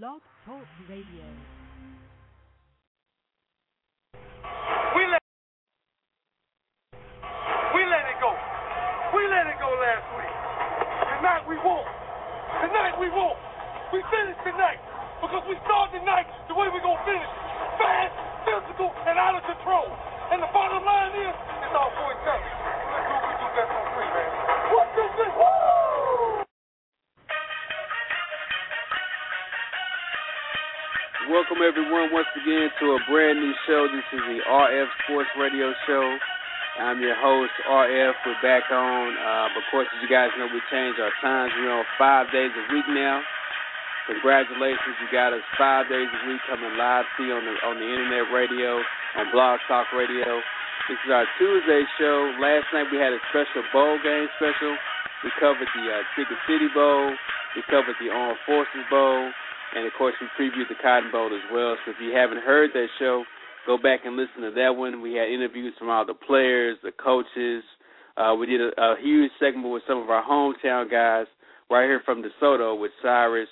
Blog Talk Radio. We let we let it go. We let it go last week. Tonight we won't. Tonight we won't. We finish tonight because we start tonight the way we gonna finish. Fast, physical, and out of control. And the bottom line is, it's all for each other. Let's do what we do best on man. Welcome everyone once again to a brand new show. This is the RF Sports Radio Show. I'm your host, RF. We're back on. Uh, of course, as you guys know, we changed our times. We're on five days a week now. Congratulations, you got us five days a week coming live to you on the on the internet radio, on Blog Talk Radio. This is our Tuesday show. Last night we had a special bowl game special. We covered the uh, Ticket City Bowl. We covered the Armed Forces Bowl. And of course, we previewed the Cotton Bowl as well. So if you haven't heard that show, go back and listen to that one. We had interviews from all the players, the coaches. Uh, we did a, a huge segment with some of our hometown guys right here from DeSoto with Cyrus,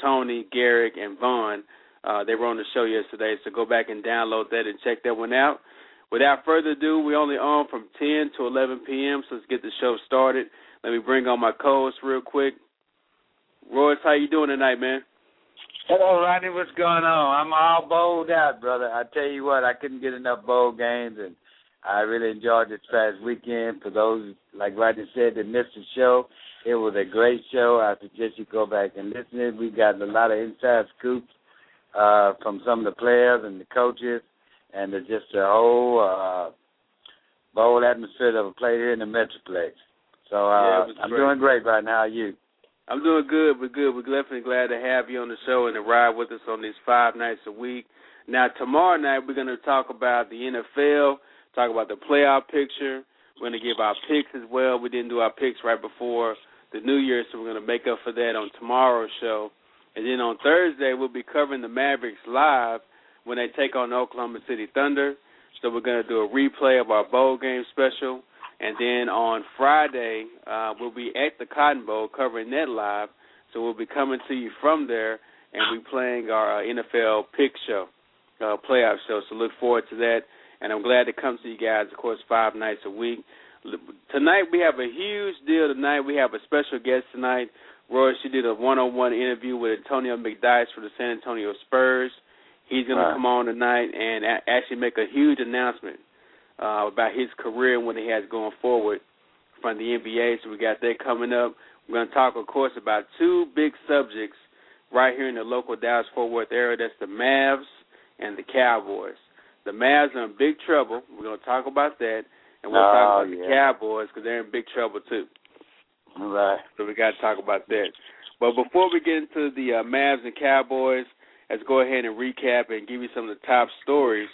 Tony, Garrick, and Von. Uh, they were on the show yesterday, so go back and download that and check that one out. Without further ado, we're only on from 10 to 11 p.m., so let's get the show started. Let me bring on my co-host real quick. Royce, how you doing tonight, man? Hello, Ronnie. What's going on? I'm all bowled out, brother. I tell you what, I couldn't get enough bowl games, and I really enjoyed this past weekend. For those, like Rodney said, that missed the show, it was a great show. I suggest you go back and listen to it. We got a lot of inside scoops uh, from some of the players and the coaches, and it's just a whole uh, bowl atmosphere that was played here in the Metroplex. So uh, Yeah, I'm great. doing great right now. How are you? I'm doing good. We're good. We're definitely glad to have you on the show and to ride with us on these five nights a week. Now, tomorrow night, we're going to talk about the NFL, talk about the playoff picture. We're going to give our picks as well. We didn't do our picks right before the New Year, so we're going to make up for that on tomorrow's show. And then on Thursday, we'll be covering the Mavericks live when they take on the Oklahoma City Thunder. So we're going to do a replay of our bowl game special. And then on Friday, uh, we'll be at the Cotton Bowl covering that live. So we'll be coming to you from there, and we're playing our uh, NFL pick show, uh, playoff show. So look forward to that. And I'm glad to come to you guys, of course, five nights a week. Tonight we have a huge deal. Tonight we have a special guest tonight. Roy, she did a one-on-one interview with Antonio McDyess for the San Antonio Spurs. He's going to come on tonight and a- actually make a huge announcement uh, about his career and what he has going forward from the NBA. So we got that coming up. We're going to talk, of course, about two big subjects right here in the local Dallas Fort Worth area. That's the Mavs and the Cowboys. The Mavs are in big trouble. We're going to talk about that, and we'll Oh, talk about the. Cowboys because they're in big trouble too. All right. So we got to talk about that. But before we get into the uh, Mavs and Cowboys, let's go ahead and recap and give you some of the top stories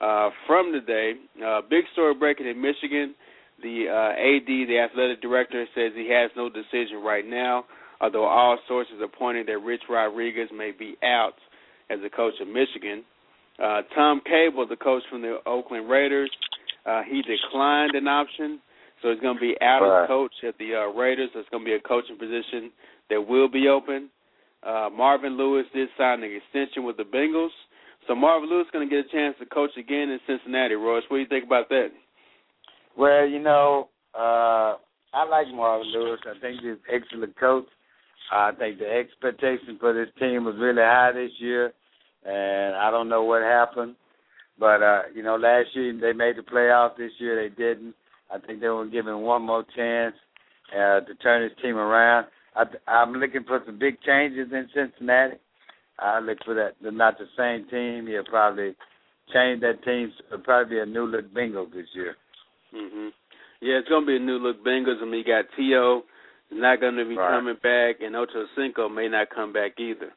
uh, from today. day. Uh, big story breaking in Michigan. The uh, AD, the athletic director, says he has no decision right now, although all sources are pointing that Rich Rodriguez may be out as a coach of Michigan. Uh, Tom Cable, the coach from the Oakland Raiders, uh, he declined an option, so he's going to be out Right. as coach at the uh, Raiders. It's going to be a coaching position that will be open. Uh, Marvin Lewis did sign an extension with the Bengals, so Marvin Lewis is going to get a chance to coach again in Cincinnati. Royce, what do you think about that? Well, you know, uh, I like Marvin Lewis. I think he's an excellent coach. I think the expectation for this team was really high this year, and I don't know what happened. But uh, you know, last year they made the playoffs. This year they didn't. I think they were given one more chance uh, to turn this team around. I, I'm looking for some big changes in Cincinnati. I look for that. They're not the same team. He'll probably change that team. So it'll probably be a new look Bengals this year. hmm Yeah, it's going to be a new look Bengals, and we got T.O. not going to be Right. coming back, and Ocho Cinco may not come back either.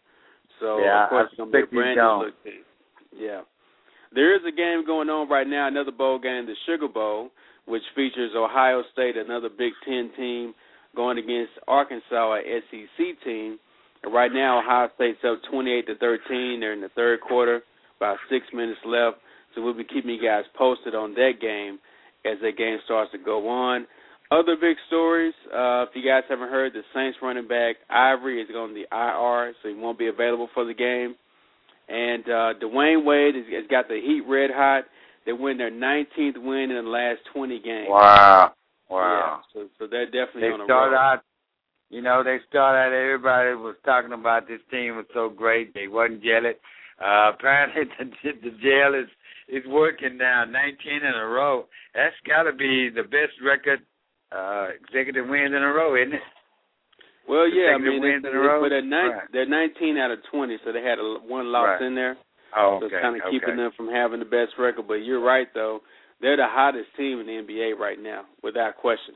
So, Yeah, of course, I it's going to be a brand new look team. Yeah. There is a game going on right now, another bowl game, the Sugar Bowl, which features Ohio State, another Big Ten team, going against Arkansas, a SEC team. And right now, Ohio State's up 28 to 13. They're in the third quarter, about six minutes left. So we'll be keeping you guys posted on that game as that game starts to go on. Other big stories. Uh, if you guys haven't heard, the Saints running back Ivory is going to the IR, so he won't be available for the game. And uh, Dwyane Wade has, has got the Heat red hot. They win their 19th win in the last 20 games. Wow, wow. Yeah, so, so they're definitely they on a start roll. out. You know, they started out. Everybody was talking about this team was so great. They wasn't jelly. Uh, apparently, the, the jail is is working now. 19 in a row. That's got to be the best record uh, executive wins in a row, isn't it? Well, yeah, I mean, wins they, in a row? but they're, nine, Right. they're 19 out of 20, so they had a, one loss Right. in there. Oh, So okay. it's kind of okay. keeping them from having the best record. But you're right, though. They're the hottest team in the NBA right now, without question.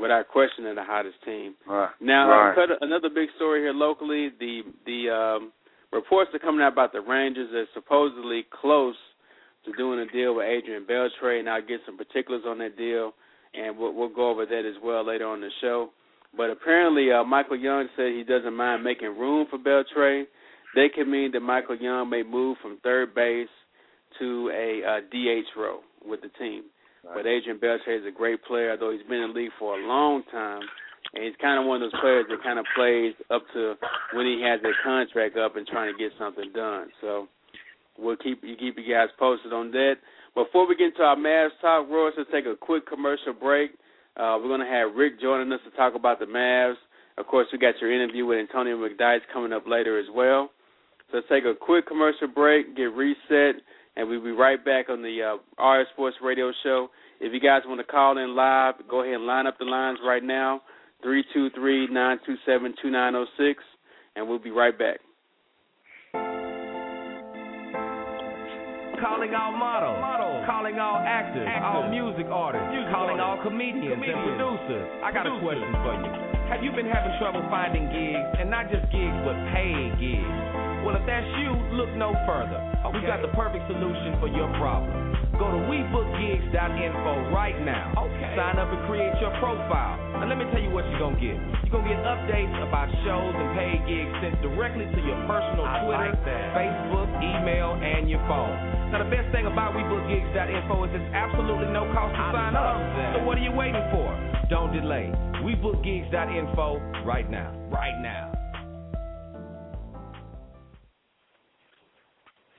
Without question, they're the hottest team. Right. Now, right. cut another big story here locally. The the um, reports are coming out about the Rangers are supposedly close to doing a deal with Adrian Beltre, and I'll get some particulars on that deal, and we'll, we'll go over that as well later on the show. But apparently, uh, Michael Young said he doesn't mind making room for Beltre. They could mean that Michael Young may move from third base to a uh, DH role with the team. But Adrian Beltre is a great player, though he's been in the league for a long time, and he's kind of one of those players that kind of plays up to when he has a contract up and trying to get something done. So we'll keep you keep you guys posted on that. Before we get into our Mavs talk, Royce, let's take a quick commercial break. Uh, we're going to have Rick joining us to talk about the Mavs. Of course, we got your interview with Antonio McDyess coming up later as well. So let's take a quick commercial break, get reset, and we'll be right back on the uh, RF Sports Radio Show. If you guys want to call in live, go ahead and line up the lines right now, three two three nine two seven two nine zero six, and we'll be right back. Calling all models, calling all actors, all music artists, calling all comedians, and producers. I got a question for you. Have you been having trouble finding gigs, and not just gigs, but paid gigs? Well, if that's you, look no further. We've got the perfect solution for your problem. Go to WeBookGigs.info right now. Okay. Sign up and create your profile. Now let me tell you what you're gonna get. You're gonna get updates about shows and paid gigs sent directly to your personal Twitter, Facebook, email, and your phone. Now the best thing about WeBookGigs.info is it's absolutely no cost to sign up. That. So what are you waiting for? Don't delay. WeBookGigs.info right now. Right now.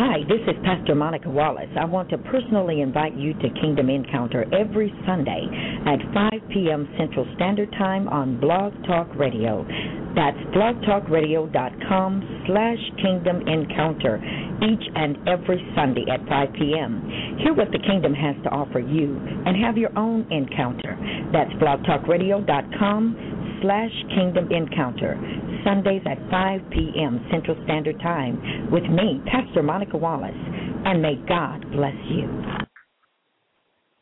Hi, this is Pastor Monica Wallace. I want to personally invite you to Kingdom Encounter every Sunday at 5 p.m. Central Standard Time on Blog Talk Radio. That's blogtalkradio.com slash Kingdom Encounter each and every Sunday at 5 p.m. Hear what the Kingdom has to offer you and have your own encounter. That's blogtalkradio.com slash Kingdom Encounter. Sundays at 5 p.m. Central Standard Time with me, Pastor Monica Wallace, and may God bless you.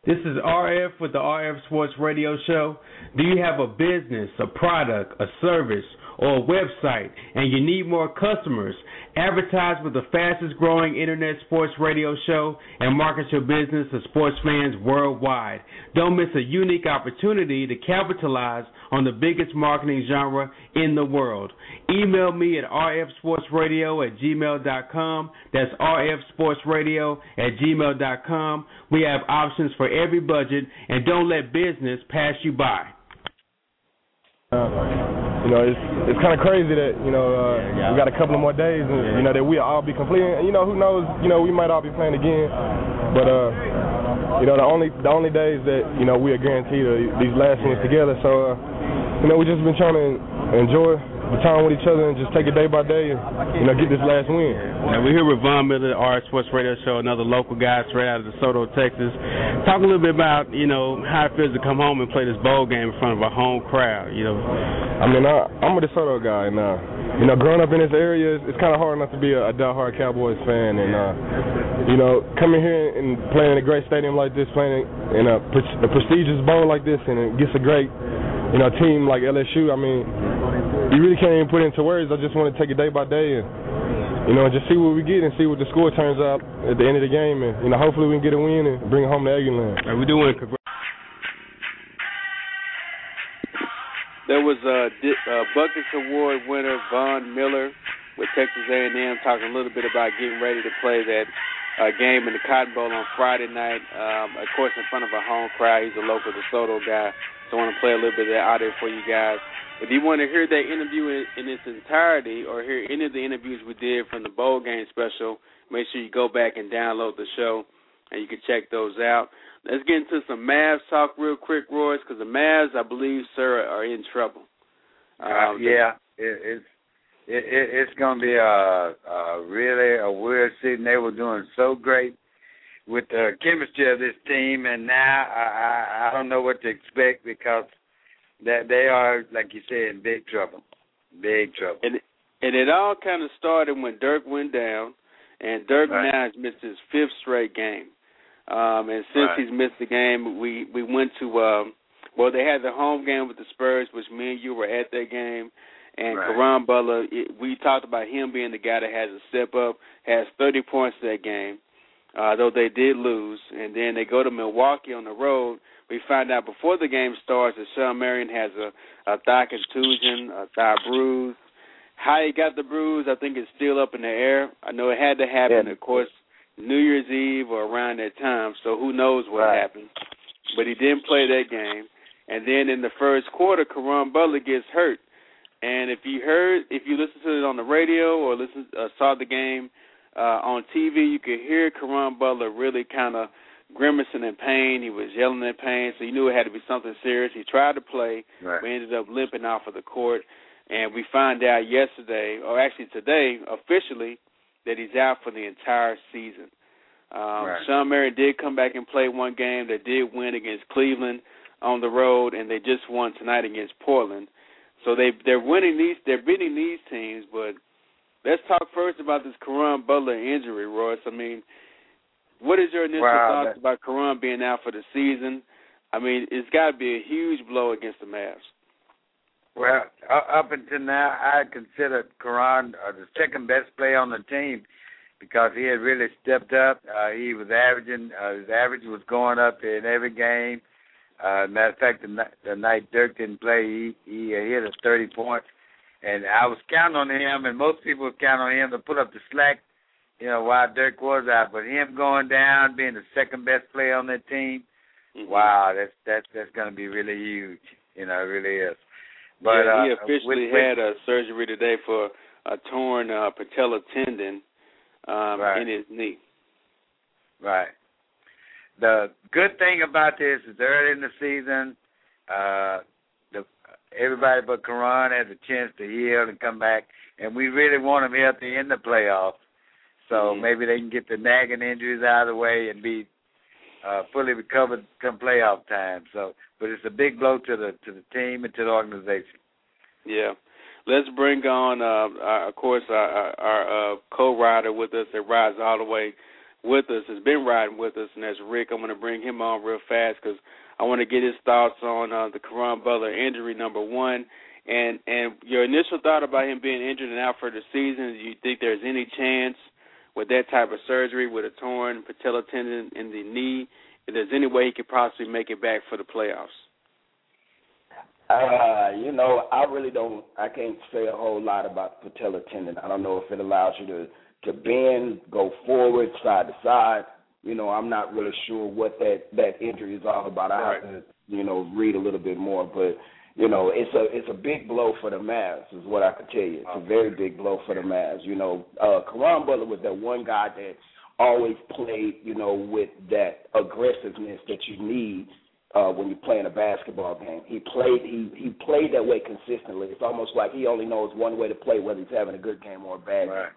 This is RF with the RF Sports Radio Show. Do you have a business, a product, a service, or a website, and you need more customers? Advertise with the fastest growing internet sports radio show and market your business to sports fans worldwide. Don't miss a unique opportunity to capitalize on the biggest marketing genre in the world. Email me at rfsportsradio at gmail.com. That's rfsportsradio at gmail.com. We have options for every budget, and don't let business pass you by. Uh, you know, it's it's kind of crazy that you know uh, we got a couple of more days, and you know that we'll all be completing. And, you know, who knows? You know, we might all be playing again, but uh, you know, the only the only days that you know we are guaranteed are these last ones together. So, uh, you know, we just been trying to enjoy time with each other and just take it day by day, and you know, get this last win. Now, we're here with Von Miller, the our Sports Radio Show, another local guy straight out of DeSoto, Texas. Talk a little bit about, you know, how it feels to come home and play this bowl game in front of a home crowd, you know. I mean, I, I'm a DeSoto guy, and uh, you know, growing up in this area, it's, it's kind of hard not to be a, a diehard Cowboys fan, and uh, you know, coming here and playing in a great stadium like this, playing in a, a prestigious bowl like this, and it gets a great, you know, team like LSU. I mean, you really can't even put it into words. I just want to take it day by day and. You know, just see what we get and see what the score turns out at the end of the game, and you know, hopefully we can get a win and bring it home to Aggieland. And we do want to. There was a di- uh, Butkus Award winner Von Miller with Texas A&M talking a little bit about getting ready to play that uh, game in the Cotton Bowl on Friday night. Um, of course, in front of a home crowd. He's a local DeSoto guy, so I want to play a little bit of that out there for you guys. If you want to hear that interview in, in its entirety, or hear any of the interviews we did from the bowl game special, make sure you go back and download the show, and you can check those out. Let's get into some Mavs talk real quick, Royce, because the Mavs, I believe, sir, are in trouble. Uh, yeah, it, it's it, it, it's going to be a, a really a weird season. They were doing so great with the chemistry of this team, and now I, I, I don't know what to expect because that they are, like you said, in big trouble. Big trouble. And and it all kind of started when Dirk went down, and Dirk right. now has missed his fifth straight game. Um, and since right. he's missed the game, we we went to um, well, they had the home game with the Spurs, which me and you were at that game. And right. Caron Butler, it, we talked about him being the guy that has a step up, has 30 points that game, uh, though they did lose. And then they go to Milwaukee on the road. We find out before the game starts that Shawn Marion has a, a thigh contusion, a thigh bruise. How he got the bruise, I think, is still up in the air. I know it had to happen, yeah. of course, New Year's Eve or around that time, so who knows what right. happened. But he didn't play that game. And then in the first quarter, Caron Butler gets hurt. And if you heard, if you listened to it on the radio or listen, uh, saw the game uh, on TV, you could hear Caron Butler really kind of grimacing in pain. He was yelling in pain, so you knew it had to be something serious. He tried to play, right. but ended up limping off of the court. And we find out yesterday, or actually today, officially, that he's out for the entire season. Um, right. Shawn Marion did come back and play one game. They did win against Cleveland on the road, and they just won tonight against Portland. So they they're winning these they're beating these teams, but let's talk first about this Caron Butler injury, Royce. I mean, what is your initial wow, thoughts about Caron being out for the season? I mean, it's got to be a huge blow against the Mavs. Well, up until now, I consider Caron uh, the second best player on the team because he had really stepped up. Uh, he was averaging, uh, his average was going up in every game. Uh, matter of fact, the, the night Dirk didn't play, he, he hit us 30 points. And I was counting on him, and most people were counting on him to put up the slack, you know, while Dirk was out. But him going down, being the second best player on that team, mm-hmm. wow, that's that's that's going to be really huge. You know, it really is. But yeah, he uh, officially with, had a surgery today for a torn uh, patella tendon um, right. in his knee. Right the good thing about this is early in the season, uh, the everybody but Caron has a chance to heal and come back, and we really want him healthy in the playoffs. So mm-hmm. maybe they can get the nagging injuries out of the way and be uh, fully recovered come playoff time. So, but it's a big blow to the to the team and to the organization. Yeah. Let's bring on, uh, our, of course, our, our uh, co-rider with us that rides all the way with us, has been riding with us, and that's Rick. I'm going to bring him on real fast because I want to get his thoughts on uh, the Caron Butler injury, number one, and and your initial thought about him being injured and out for the season. Do you think there's any chance with that type of surgery, with a torn patella tendon in the knee, if there's any way he could possibly make it back for the playoffs? Uh, you know, I really don't. I can't say a whole lot about the patella tendon. I don't know if it allows you to to bend, go forward, side to side. You know, I'm not really sure what that that injury is all about. I right. have to, you know, read a little bit more, but you know, it's a it's a big blow for the Mavs, is what I can tell you. It's a very big blow for the Mavs. You know, uh Caron Butler was that one guy that always played, you know, with that aggressiveness that you need uh when you're playing a basketball game. He played he he played that way consistently. It's almost like he only knows one way to play, whether he's having a good game or a bad right. game.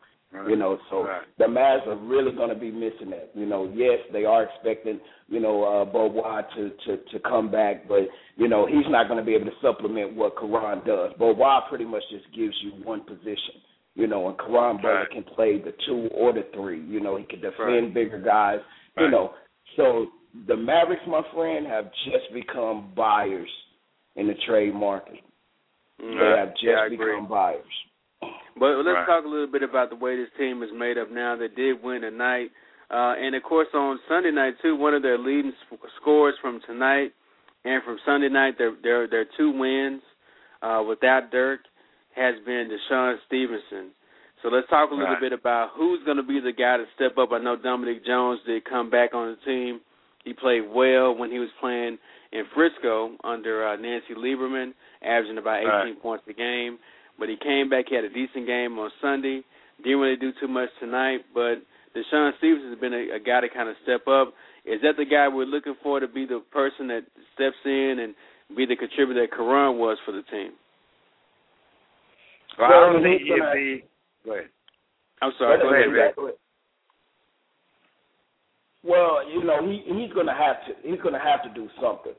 You know, so right. the Mavs are really going to be missing that. You know, yes, they are expecting you know uh, Beaubois to to to come back, but you know he's not going to be able to supplement what Caron does. Beaubois pretty much just gives you one position. You know, and Caron right. can play the two or the three. You know, he can defend right. bigger guys. Right. You know, so the Mavericks, my friend, have just become buyers in the trade market. They have just yeah, become buyers. But let's Right. talk a little bit about the way this team is made up now. They did win tonight, uh, and of course on Sunday night too. One of their leading sc- scores from tonight and from Sunday night, their their their two wins uh, without Dirk has been DeShawn Stevenson. So let's talk a little Right. bit about who's going to be the guy to step up. I know Dominique Jones did come back on the team. He played well when he was playing in Frisco under uh, Nancy Lieberman, averaging about 18 Right. points a game. But he came back. He had a decent game on Sunday. Didn't really do too much tonight. But DeShawn Stevens has been a, a guy to kind of step up. Is that the guy we're looking for to be the person that steps in and be the contributor that Caron was for the team? Well, Well, I don't think who's gonna- if he. Go ahead. I'm sorry. Go ahead, Rick. Well, you know, he he's gonna have to he's gonna have to do something.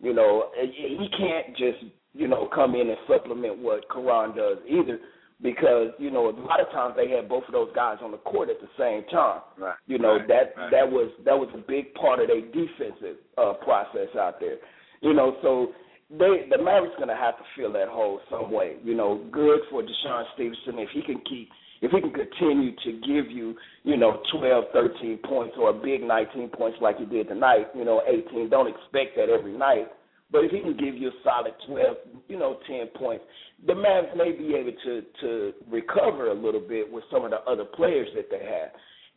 You know, he he can't just you know come in and supplement what Caron does either, because you know a lot of times they had both of those guys on the court at the same time. Right. You know right, that right. that was that was a big part of their defensive uh, process out there. You know, so they the Mavericks gonna have to fill that hole some way. You know, good for DeShawn Stevenson if he can keep if he can continue to give you, you know, 12, 13 points or a big 19 points like he did tonight, you know, 18. Don't expect that every night. But if he can give you a solid 12, you know, 10 points, the Mavs may be able to to recover a little bit with some of the other players that they have.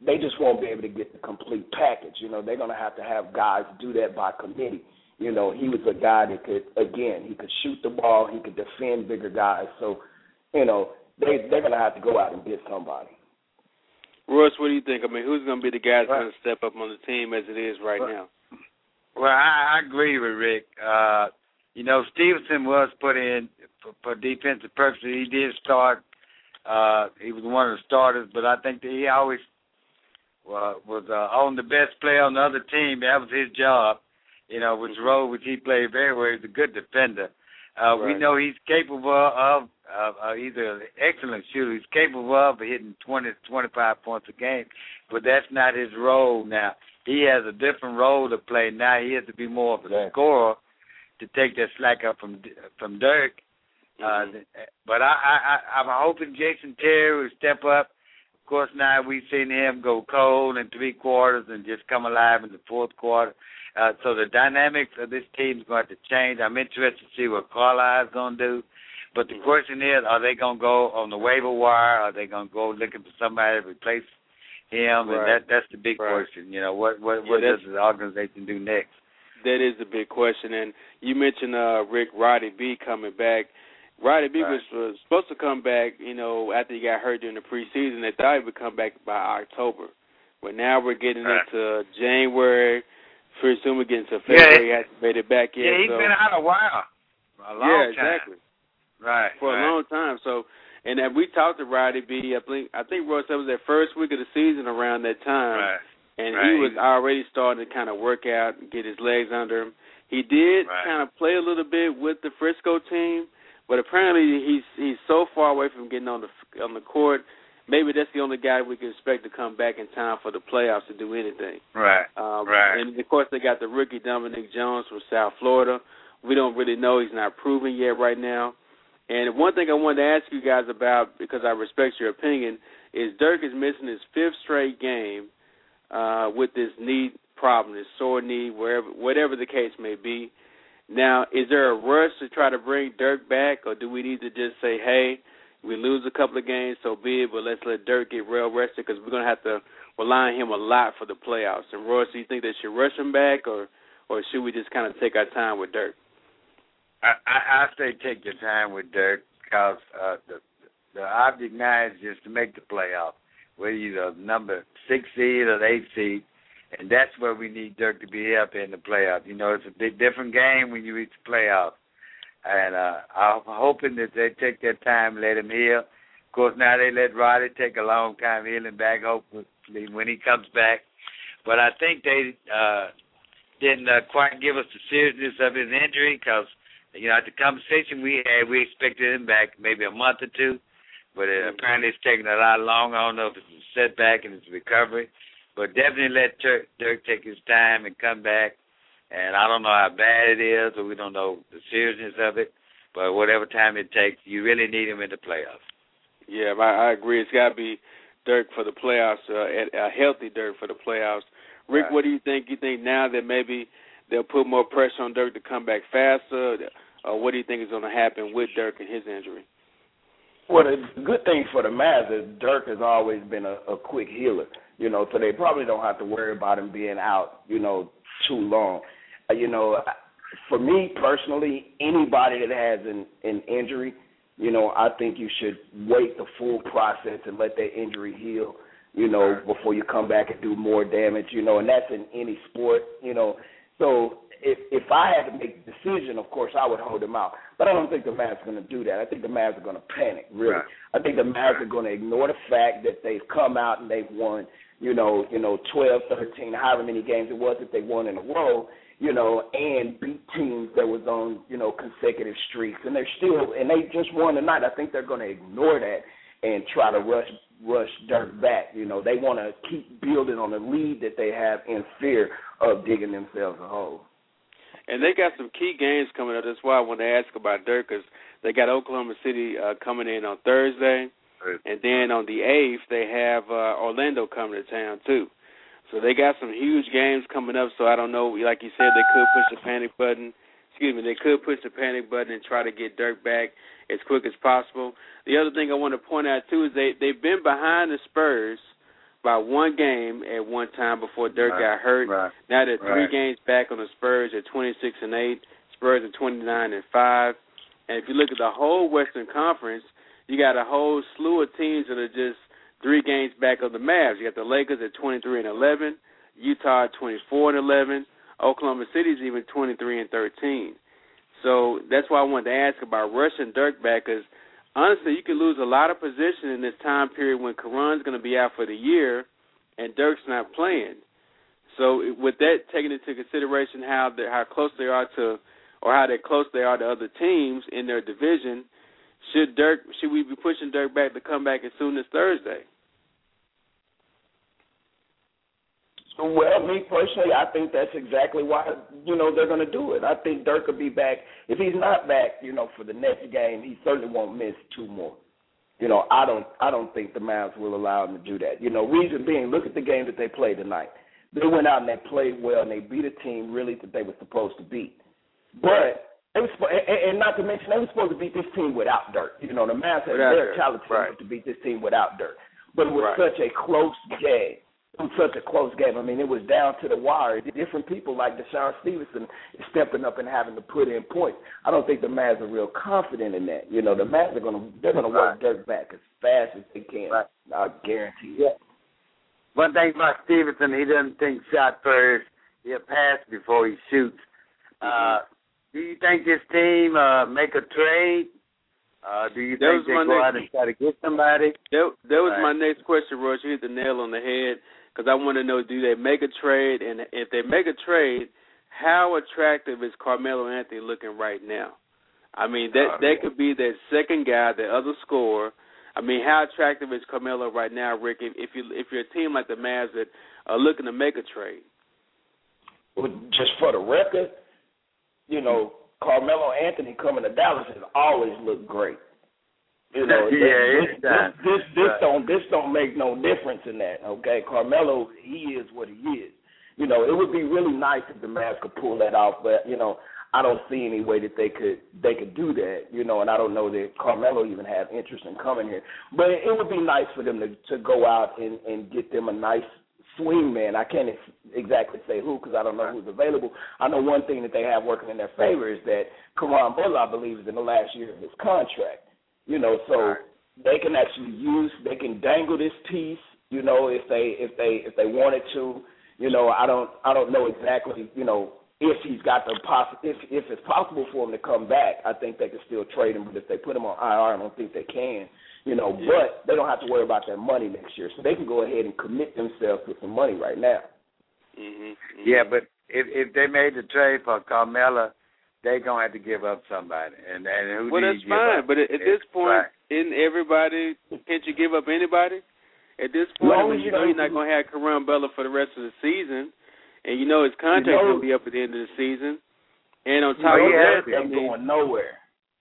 They just won't be able to get the complete package. You know, they're going to have to have guys do that by committee. You know, he was a guy that could, again, he could shoot the ball, he could defend bigger guys. So, you know, they they're going to have to go out and get somebody. Royce, what do you think? I mean, who's going to be the guy that's Well- going to step up on the team as it is right Well- now? Well, I, I agree with Rick. Uh, you know, Stevenson was put in for, for defensive purposes. He did start. Uh, he was one of the starters, but I think that he always uh, was uh, on the best player on the other team. That was his job. You know, which role which he played very well. He's a good defender. Uh, We know he's capable of uh, uh, either an excellent shooter. He's capable of hitting 20 to 25 points a game, but that's not his role now. He has a different role to play now. He has to be more of a Yeah. scorer to take that slack up from from Dirk. Uh, but I, I, I, I'm hoping Jason Terry will step up. Of course, now we've seen him go cold in three quarters and just come alive in the fourth quarter. Uh, so the dynamics of this team is going to change. I'm interested to see what Carlisle's going to do. But the question is, are they going to go on the waiver wire? Are they going to go looking for somebody to replace him? And that that's the big Right. question. You know, what what Yeah, what does the organization do next? That is a big question. And you mentioned uh, Rick Roddy B coming back. Roddy B Right. was, was supposed to come back, you know, after he got hurt during the preseason. They thought he would come back by October. But now we're getting Right. into January. Pretty soon we're getting to Yeah. February. He hasn't made it back yet. Yeah, he's so. been out a while, a long yeah, time. exactly. Right. for right. a long time. So, and that we talked to Roddy B. I think I think Royce that was that first week of the season around that time, Right. and right. he was already starting to kind of work out and get his legs under him. He did Right. kind of play a little bit with the Frisco team, but apparently he's he's so far away from getting on the on the court. Maybe that's the only guy we can expect to come back in time for the playoffs to do anything. Right. Um, Right. And of course, they got the rookie Dominique Jones from South Florida. We don't really know; he's not proven yet right now. And one thing I wanted to ask you guys about, because I respect your opinion, is Dirk is missing his fifth straight game uh, with this knee problem, this sore knee, wherever, whatever the case may be. Now, is there a rush to try to bring Dirk back, or do we need to just say, hey, we lose a couple of games, so be it, but let's let Dirk get real rested because we're going to have to rely on him a lot for the playoffs. And Royce, do you think they should rush him back, or or should we just kind of take our time with Dirk? I, I, say take your time with Dirk because uh, the the object now is just to make the playoff, whether you're the number six seed or the eight seed, and that's where we need Dirk to be up in the playoff. You know, it's a big different game when you reach the playoff, and uh, I'm hoping that they take their time, let him heal. Of course, now they let Roddy take a long time healing back. Hopefully, when he comes back, but I think they uh, didn't uh, quite give us the seriousness of his injury because you know, at the conversation we had, we expected him back maybe a month or two, but it, apparently it's taking a lot longer. I don't know if it's a setback in his recovery, but definitely let Dirk, Dirk take his time and come back. And I don't know how bad it is, or we don't know the seriousness of it, but whatever time it takes, you really need him in the playoffs. Yeah, I, I agree. It's got to be Dirk for the playoffs, uh, a uh, healthy Dirk for the playoffs. Rick, Right. what do you think? You think now that maybe they'll put more pressure on Dirk to come back faster, or what do you think is going to happen with Dirk and his injury? Well, the good thing for the Mavs is Dirk has always been a, a quick healer, you know, so they probably don't have to worry about him being out, you know, too long. Uh, you know, for me personally, anybody that has an, an injury, you know, I think you should wait the full process and let that injury heal, you know, before you come back and do more damage, you know, and that's in any sport, you know. So if if I had to make the decision, of course I would hold him out. But I don't think the Mavs are going to do that. I think the Mavs are going to panic. Really, right. I think the Mavs are going to ignore the fact that they've come out and they've won, you know, you know, twelve, thirteen, however many games it was that they won in a row, you know, and beat teams that was on, you know, consecutive streaks, and they're still and they just won tonight. I think they're going to ignore that and try to rush rush Dirk back. You know, they want to keep building on the lead that they have in fear of digging themselves a hole. And they got some key games coming up. That's why I want to ask about Dirk because they got Oklahoma City uh, coming in on Thursday, and then on the eighth they have uh, Orlando coming to town too. So they got some huge games coming up. So I don't know. Like you said, they could push the panic button. Excuse me. They could push the panic button and try to get Dirk back as quick as possible. The other thing I want to point out too is they they've been behind the Spurs by one game at one time before Dirk right, got hurt. Right, now they're three right. games back on the Spurs at 26 and eight. Spurs at 29 and five. And if you look at the whole Western Conference, you got a whole slew of teams that are just three games back of the Mavs. You got the Lakers at 23 and 11, Utah at 24 and 11, Oklahoma City's even 23 and 13. So that's why I wanted to ask about rushing Dirk back because honestly, you could lose a lot of position in this time period when Caron's going to be out for the year and Dirk's not playing. So with that taken into consideration, how they, how close they are to, or how they close they are to other teams in their division, should Dirk should we be pushing Dirk back to come back as soon as Thursday? Well, me personally, I think that's exactly why you know they're going to do it. I think Dirk will be back. If he's not back, you know, for the next game, he certainly won't miss two more. You know, I don't, I don't think the Mavs will allow him to do that. You know, reason being, look at the game that they played tonight. They went out and they played well, and they beat a team really that they were supposed to beat. But they was, and not to mention, they were supposed to beat this team without Dirk. You know, the Mavs had their talent right. to beat this team without Dirk. But it was right. such a close game it was such a close game. I mean, it was down to the wire. Different people like DeShawn Stevenson stepping up and having to put in points. I don't think the Mavs are real confident in that. You know, the Mavs are going to they're going to work Dirk back as fast as they can. Right. I guarantee. Yeah. One thing about Stevenson, he doesn't think shot first. He'll pass before he shoots. Uh, do you think this team uh, make a trade? Uh, do you That think they go next- out and try to get somebody? That, that was Right. my next question, Royce. You hit the nail on the head because I want to know: Do they make a trade? And if they make a trade, how attractive is Carmelo Anthony looking right now? I mean, that Uh, that could be that second guy, the other scorer. I mean, how attractive is Carmelo right now, Rick? If, if you if you're a team like the Mavs that are looking to make a trade, Well, just for the record, you know, Carmelo Anthony coming to Dallas has always looked great. You know, Yeah, this, this, this, this Right. don't this don't make no difference in that. Okay, Carmelo, he is what he is. You know, it would be really nice if the Mavs could pull that off, but you know, I don't see any way that they could they could do that. You know, and I don't know that Carmelo even have interest in coming here. But it would be nice for them to to go out and and get them a nice swing man. I can't ex- exactly say who because I don't know who's available. I know one thing that they have working in their favor is that Caron Butler, I believe, is in the last year of his contract. You know, so they can actually use they can dangle this piece. You know, if they if they if they wanted to. You know, I don't I don't know exactly. You know, if he's got the poss if if it's possible for him to come back, I think they can still trade him. But if they put him on IR, I don't think they can. You know, Yeah. but they don't have to worry about that money next year, so they can go ahead and commit themselves to some money right now. mm-hmm. Yeah, but if if they made the trade for Carmelo, they gonna have to give up somebody. And and who well, do that's you give fine. up? But at, at this point, right. isn't everybody? Can't you give up anybody? At this point, Long when as you you know you're not going to have Caron Butler for the rest of the season, and you know his contract You know- going to be up at the end of the season, and on You top know, of that, I mean, going nowhere.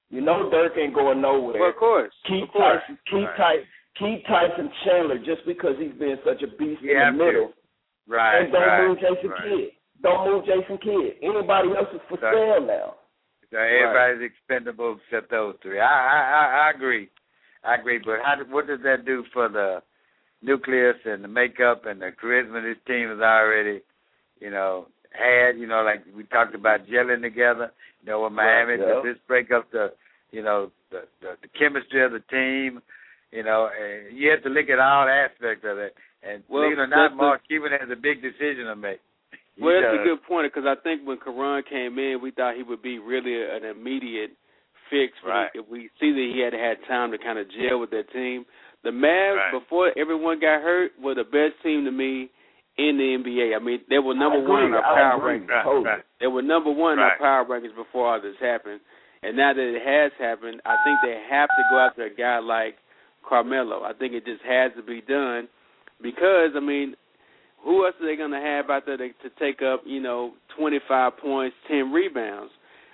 You know, Dirk ain't going nowhere. well, of course, Keith of course. Tyson, Keith Right. Tyson, Keith Tyson Chandler, just because he's been such a beast You in have the to. middle, Right. and don't right, move Jason right. Kidd. Don't move Jason Kidd. Anybody else is for Right. sale now. So everybody's expendable except those three. I I I, I agree. I agree. But how? What does that do for the nucleus and the makeup and the charisma this team has already, you know, had? You know, like we talked about gelling together. You know, with Miami, Right, yeah. does this break up the, you know, the, the the chemistry of the team? You know, and you have to look at all aspects of it. And Well, believe it or not, Mark Cuban has a big decision to make. He Well, that's a good point because I think when Caron came in, we thought he would be really an immediate fix. Right. the, if we see that he had had time to kind of gel with that team. The Mavs, Right. before everyone got hurt, were the best team to me in the NBA. I mean, they were number I one in agree, our power agree, rankings. totally. They were number one in our power rankings before all this happened. And now that it has happened, I think they have to go after a guy like Carmelo. I think it just has to be done because I mean, who else are they going to have out there to, to take up, you know, 25 points, 10 rebounds?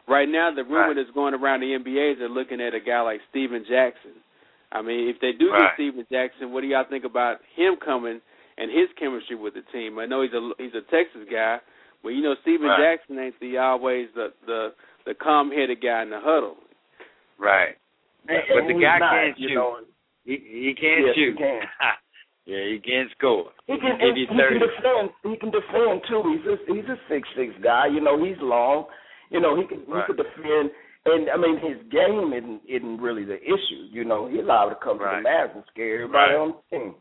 Right now, the rumor Right. that's going around the NBA is they're looking at a guy like Stephen Jackson. I mean, if they do Right. get Stephen Jackson, what do y'all think about him coming and his chemistry with the team? I know he's a he's a Texas guy, but you know Stephen Right. Jackson ain't the always the the the calm-headed guy in the huddle. Right. And- But the guy not, can't you shoot. know, He he can't Yes, he shoot. can. yeah, he can't score. He can, he, you he can defend. He can defend too. He's a he's a six six guy. You know, he's long. You know, he can Right. he can defend. And I mean, his game isn't isn't really the issue. You know, he allowed to come Right. to the Mavs and scare everybody Right. on the team.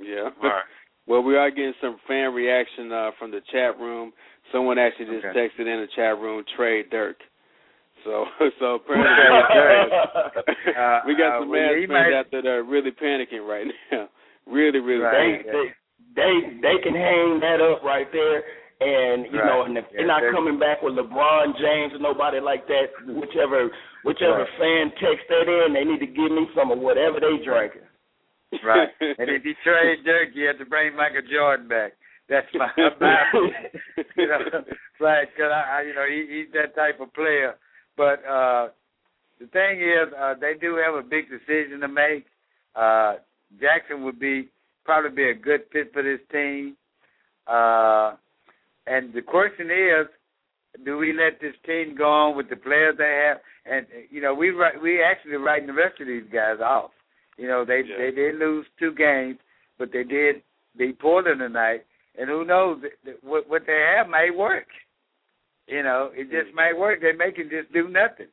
Yeah. Right. Well, we are getting some fan reaction uh, from the chat room. Someone actually just Okay. texted in the chat room, trade Dirk. So, so apparently, Uh, we got uh, some well, Mavs fans might- out there that are really panicking right now. Really, really Right. They, panicking. they they they can hang that up right there. And you Right. know, and if Yeah, they're not they're- coming back with LeBron James or nobody like that, whichever whichever Right. fan takes that in, they need to give me some of whatever they drinking. Right. and if you trade Dirk, you have to bring Michael Jordan back. That's my, my you know, right? Because I, I, you know, he, he's that type of player. But uh the thing is, uh they do have a big decision to make. Uh Jackson would be probably be a good fit for this team. Uh and the question is, do we let this team go on with the players they have? And you know, we we actually writing the rest of these guys off. You know, they Yeah. they did lose two games, but they did beat Portland tonight. And who knows what what they have may work. You know, it just may work. They may can just do nothing.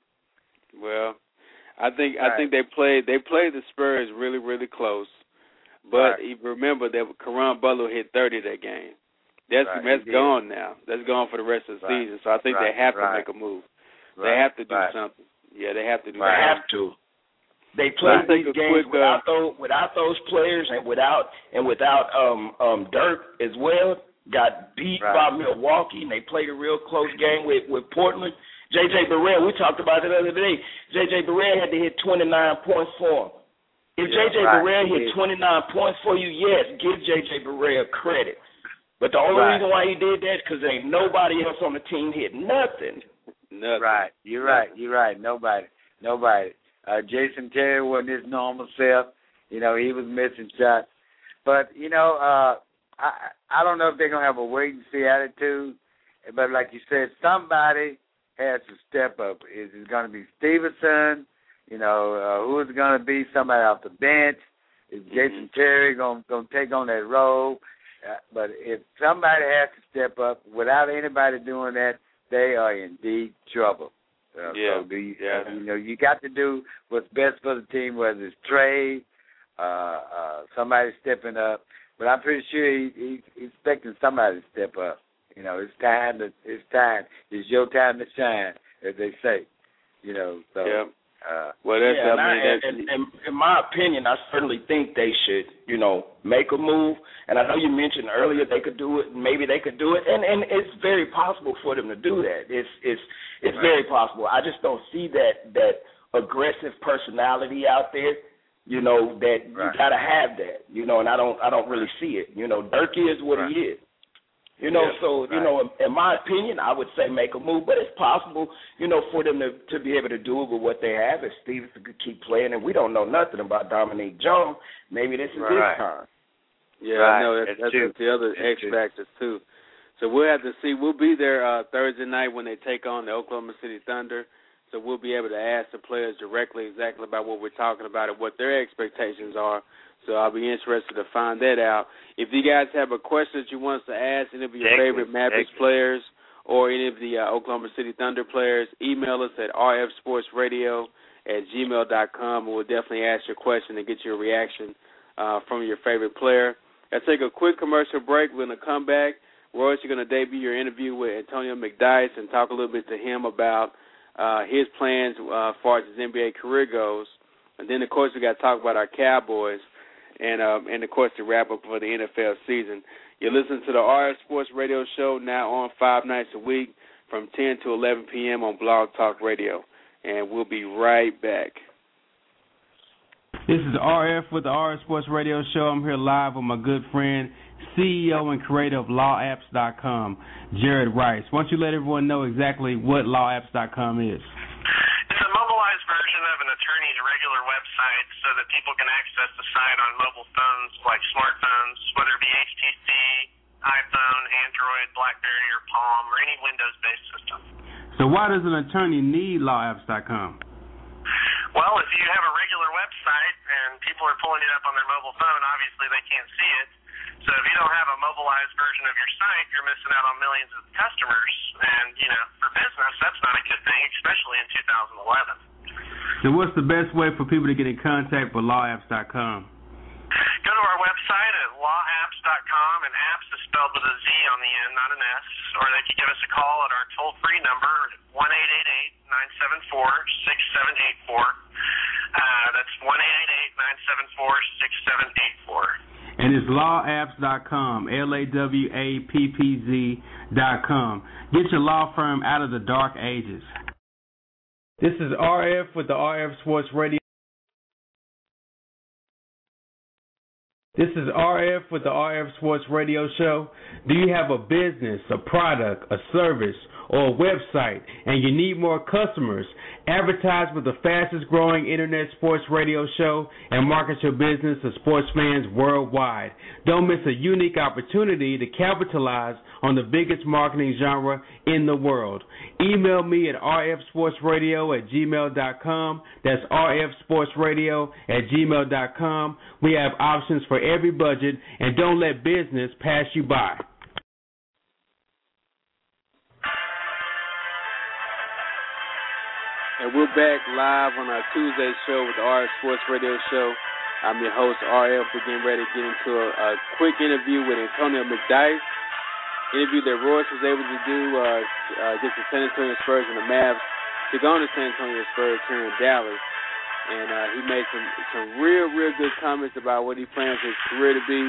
Well, I think I think they played they played the Spurs really really close, but Right. you remember that Caron Butler hit thirty that game. That's Right, he that's did. gone now. That's gone for the rest of the Right. season. So I think they have to right. make a move. Right. They have to do right. something. Yeah, they have to do They something. have to. They play these games quick, uh, without those without those players and without and without um um Dirk as well. Got beat Right. by Milwaukee and they played a real close game with with Portland. JJ Barea, we talked about it the other day. JJ Barea had to hit 29 points for him. If Yeah, JJ right. Barea hit did. 29 points for you, yes, give JJ Barea credit. But the only Right. reason why he did that is because ain't nobody else on the team hit nothing. Nothing. Right. You're right. You're right. Nobody. Nobody. Uh Jason Terry wasn't his normal self. You know, he was missing shots. But, you know, uh I I don't know if they're gonna have a wait and see attitude. But like you said, somebody has to step up. Is it gonna be Stevenson? You know, uh who is it gonna be? Somebody off the bench? Is Jason Terry gonna gonna take on that role? Uh, but if somebody has to step up without anybody doing that, they are in deep trouble. Uh, Yeah, So do you, yeah. you know you got to do what's best for the team, whether it's trade, uh, uh, somebody stepping up. But I'm pretty sure he, he, he's expecting somebody to step up. You know, it's time to it's time. It's your time to shine, as they say. You know, so Yeah. uh, Well, that's yeah, and, I I, that's and, and in my opinion, I certainly think they should, you know, make a move. And I know you mentioned earlier they could do it. Maybe they could do it, and and it's very possible for them to do that. It's it's it's very possible. I just don't see that that aggressive personality out there. You know that you gotta have that. You know, and I don't I don't really see it. You know, Dirk is what Right. he is. You know, Yeah, so you know, in, in my opinion, I would say make a move, but it's possible, you know, for them to to be able to do it with what they have. If Stevenson could keep playing, and we don't know nothing about Dominique Jones, maybe this is Right. his time. Yeah, Right. I know that's, That's that's the other X true. factors too. So we'll have to see. We'll be there uh Thursday night when they take on the Oklahoma City Thunder. so we'll be able to ask the players directly exactly about what we're talking about and what their expectations are. So I'll be interested to find that out. If you guys have a question that you want us to ask any of your favorite Mavericks players or any of the uh, Oklahoma City Thunder players, email us at rfsportsradio at gmail.com, and we'll definitely ask your question and get your reaction uh, from your favorite player. Let's take a quick commercial break. We're going to come back. Royce, you're going to debut your interview with Antonio McDyess and talk a little bit to him about uh, his plans uh, as far as his NBA career goes. And then, of course, we got to talk about our Cowboys and um, and of course the wrap up for the NFL season. You listen to the RF Sports Radio Show now on five nights a week from 10 to 11 p.m. on Blog Talk Radio, and we'll be right back. This is RF with the RF Sports Radio Show. I'm here live with my good friend, CEO and creator of LawAppz.com, Jared Rice. Why don't you let everyone know exactly what LawAppz.com is? attorney's regular website so that people can access the site on mobile phones like smartphones, whether it be HTC, iPhone, Android, BlackBerry, or Palm, or any Windows-based system. So why does an attorney need lawappz.com? Well, if you have a regular website and people are pulling it up on their mobile phone, obviously they can't see it. So if you don't have a mobilized version of your site, you're missing out on millions of customers. And, you know, for business, that's not a good thing, especially in 2011. So what's the best way for people to get in contact with lawappz.com? Go to our website at lawappz.com, and apps is spelled with a Z on the end, not an S. Or they can give us a call at our toll free number, 1 974 6784. Uh, that's 1 974 6784. And it's lawappz.com, L A W A P P Z.com. Get your law firm out of the dark ages. This is RF with the RF Sports Radio. This is RF with the RF Sports Radio Show. Do you have a business, a product, a service, or a website, and you need more customers? Advertise with the fastest growing internet sports radio show and market your business to sports fans worldwide. Don't miss a unique opportunity to capitalize on the biggest marketing genre in the world. Email me at rfsportsradio at gmail.com. That's rfsportsradio at gmail.com. We have options for every budget, and don't let business pass you by. And we're back live on our Tuesday show with the RF Sports Radio Show. I'm your host, RF. We're getting ready to get into a, a quick interview with Antonio McDyess. Interview that Royce was able to do uh, uh, against the San Antonio Spurs and the Mavs to go on the San Antonio Spurs here in Dallas. And uh, he made some some real, real good comments about what he plans his career to be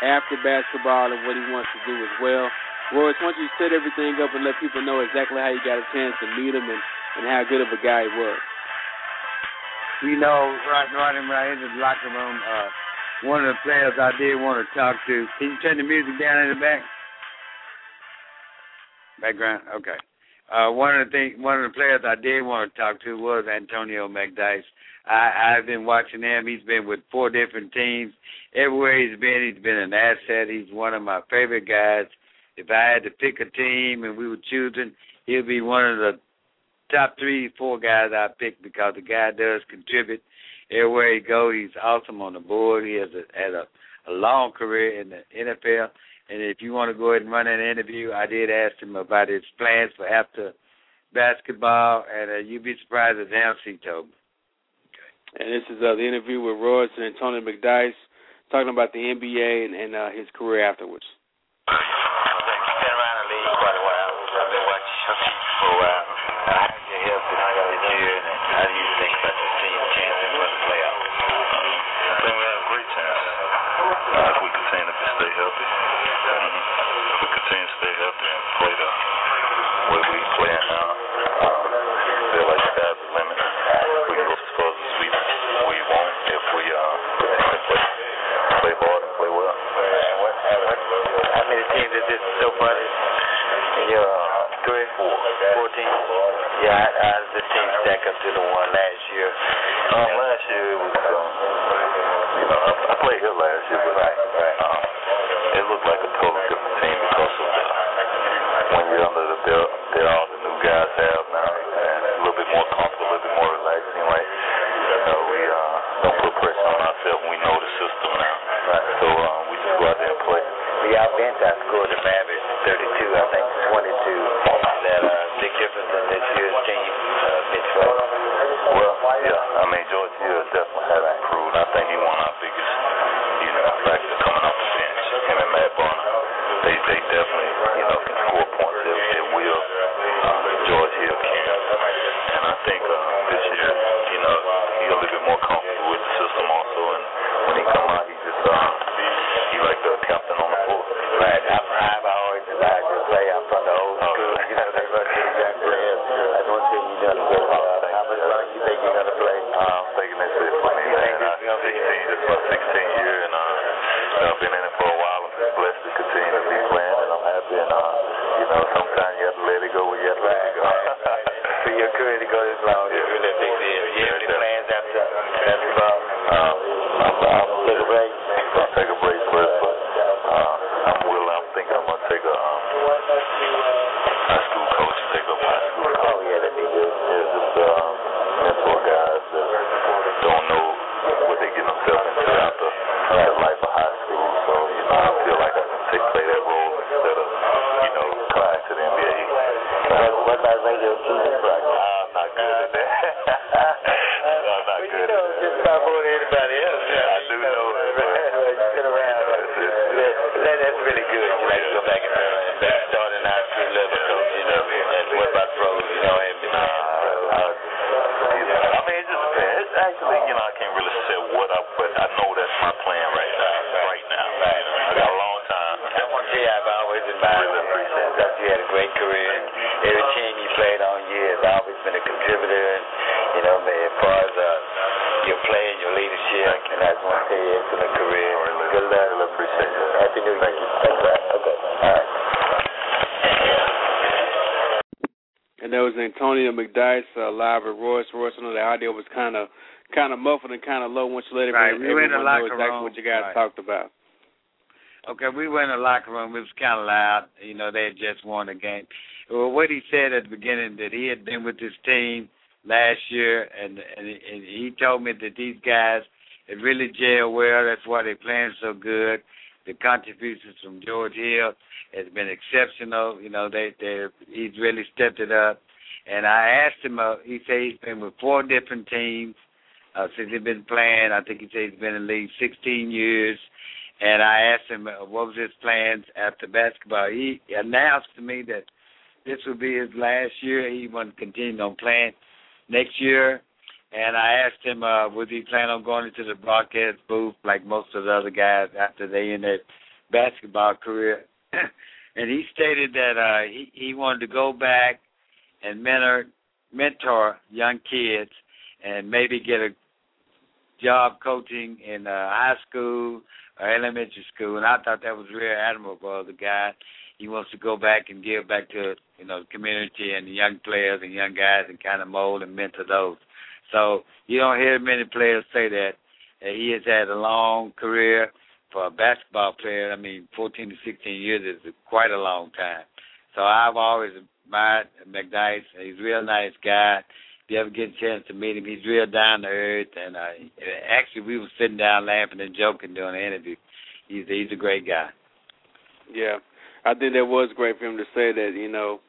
after basketball and what he wants to do as well. Royce, why don't you set everything up and let people know exactly how you got a chance to meet him and and how good of a guy he was. You know, right, right, right in the locker room, uh, one of the players I did want to talk to. Can you turn the music down in the back? Background, okay. Uh, one of the thing, one of the players I did want to talk to was Antonio McDyess. I, I've been watching him. He's been with four different teams. Everywhere he's been, he's been an asset. He's one of my favorite guys. If I had to pick a team and we were choosing, he'll be one of the top three, four guys I picked because the guy does contribute everywhere he goes. He's awesome on the board. He has a, had a, a long career in the NFL. And if you want to go ahead and run an interview, I did ask him about his plans for after basketball, and uh, you'd be surprised at answer he told me. And this is uh, the interview with Royce and Antonio McDyess talking about the NBA and, and uh, his career afterwards. Take a break. Take a break Antonio McDyess uh, live at Royce. Royce, I know the audio was kind of kind of muffled and kind of low once you let Right, everyone, we were in the know exactly room. what you guys Right. talked about. Okay, we went in the locker room. It was kind of loud. You know, they had just won the game. Well, what he said at the beginning that he had been with this team last year, and and, and he told me that these guys had really gelled well. That's why they're playing so good. The contributions from George Hill has been exceptional. You know, they they he's really stepped it up. And I asked him. Uh, he said he's been with four different teams uh, since he's been playing. I think he said he's been in the league 16 years. And I asked him uh, what was his plans after basketball. He announced to me that this would be his last year. He wanted to continue on playing next year. And I asked him, uh, was he planning on going into the broadcast booth like most of the other guys after they end their basketball career? and he stated that uh, he he wanted to go back and mentor mentor young kids and maybe get a job coaching in uh, high school or elementary school. And I thought that was real admirable of the guy. He wants to go back and give back to you know the community and the young players and young guys and kind of mold and mentor those. So you don't hear many players say that. He has had a long career for a basketball player. I mean, 14 to 16 years is quite a long time. So I've always admired McDyess. He's a real nice guy. If you ever get a chance to meet him, he's real down to earth. And uh, actually, we were sitting down laughing and joking during the interview. He's he's a great guy. Yeah, I think that was great for him to say that. You know,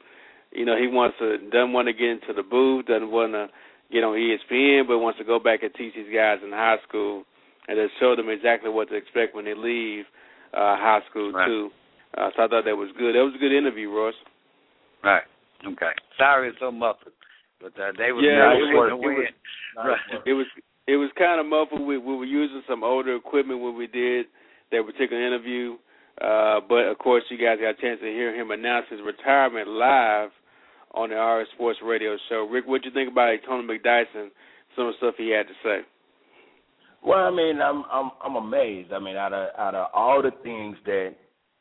you know he wants to doesn't want to get into the booth, doesn't want to get on ESPN, but wants to go back and teach these guys in high school and just show them exactly what to expect when they leave uh high school Right. too. Uh, so I thought that was good. That was a good interview, Ross. Right. Okay. Sorry it's so muffled, but uh, they were Yeah, nervous it was- it was- Right. It was it was kind of muffled. We, we were using some older equipment when we did that particular interview, uh, but of course you guys got a chance to hear him announce his retirement live on the RF Sports Radio Show. Rick, what would you think about Tony McDyess and some of the stuff he had to say? Well, I mean, I'm I'm I'm amazed. I mean, out of out of all the things that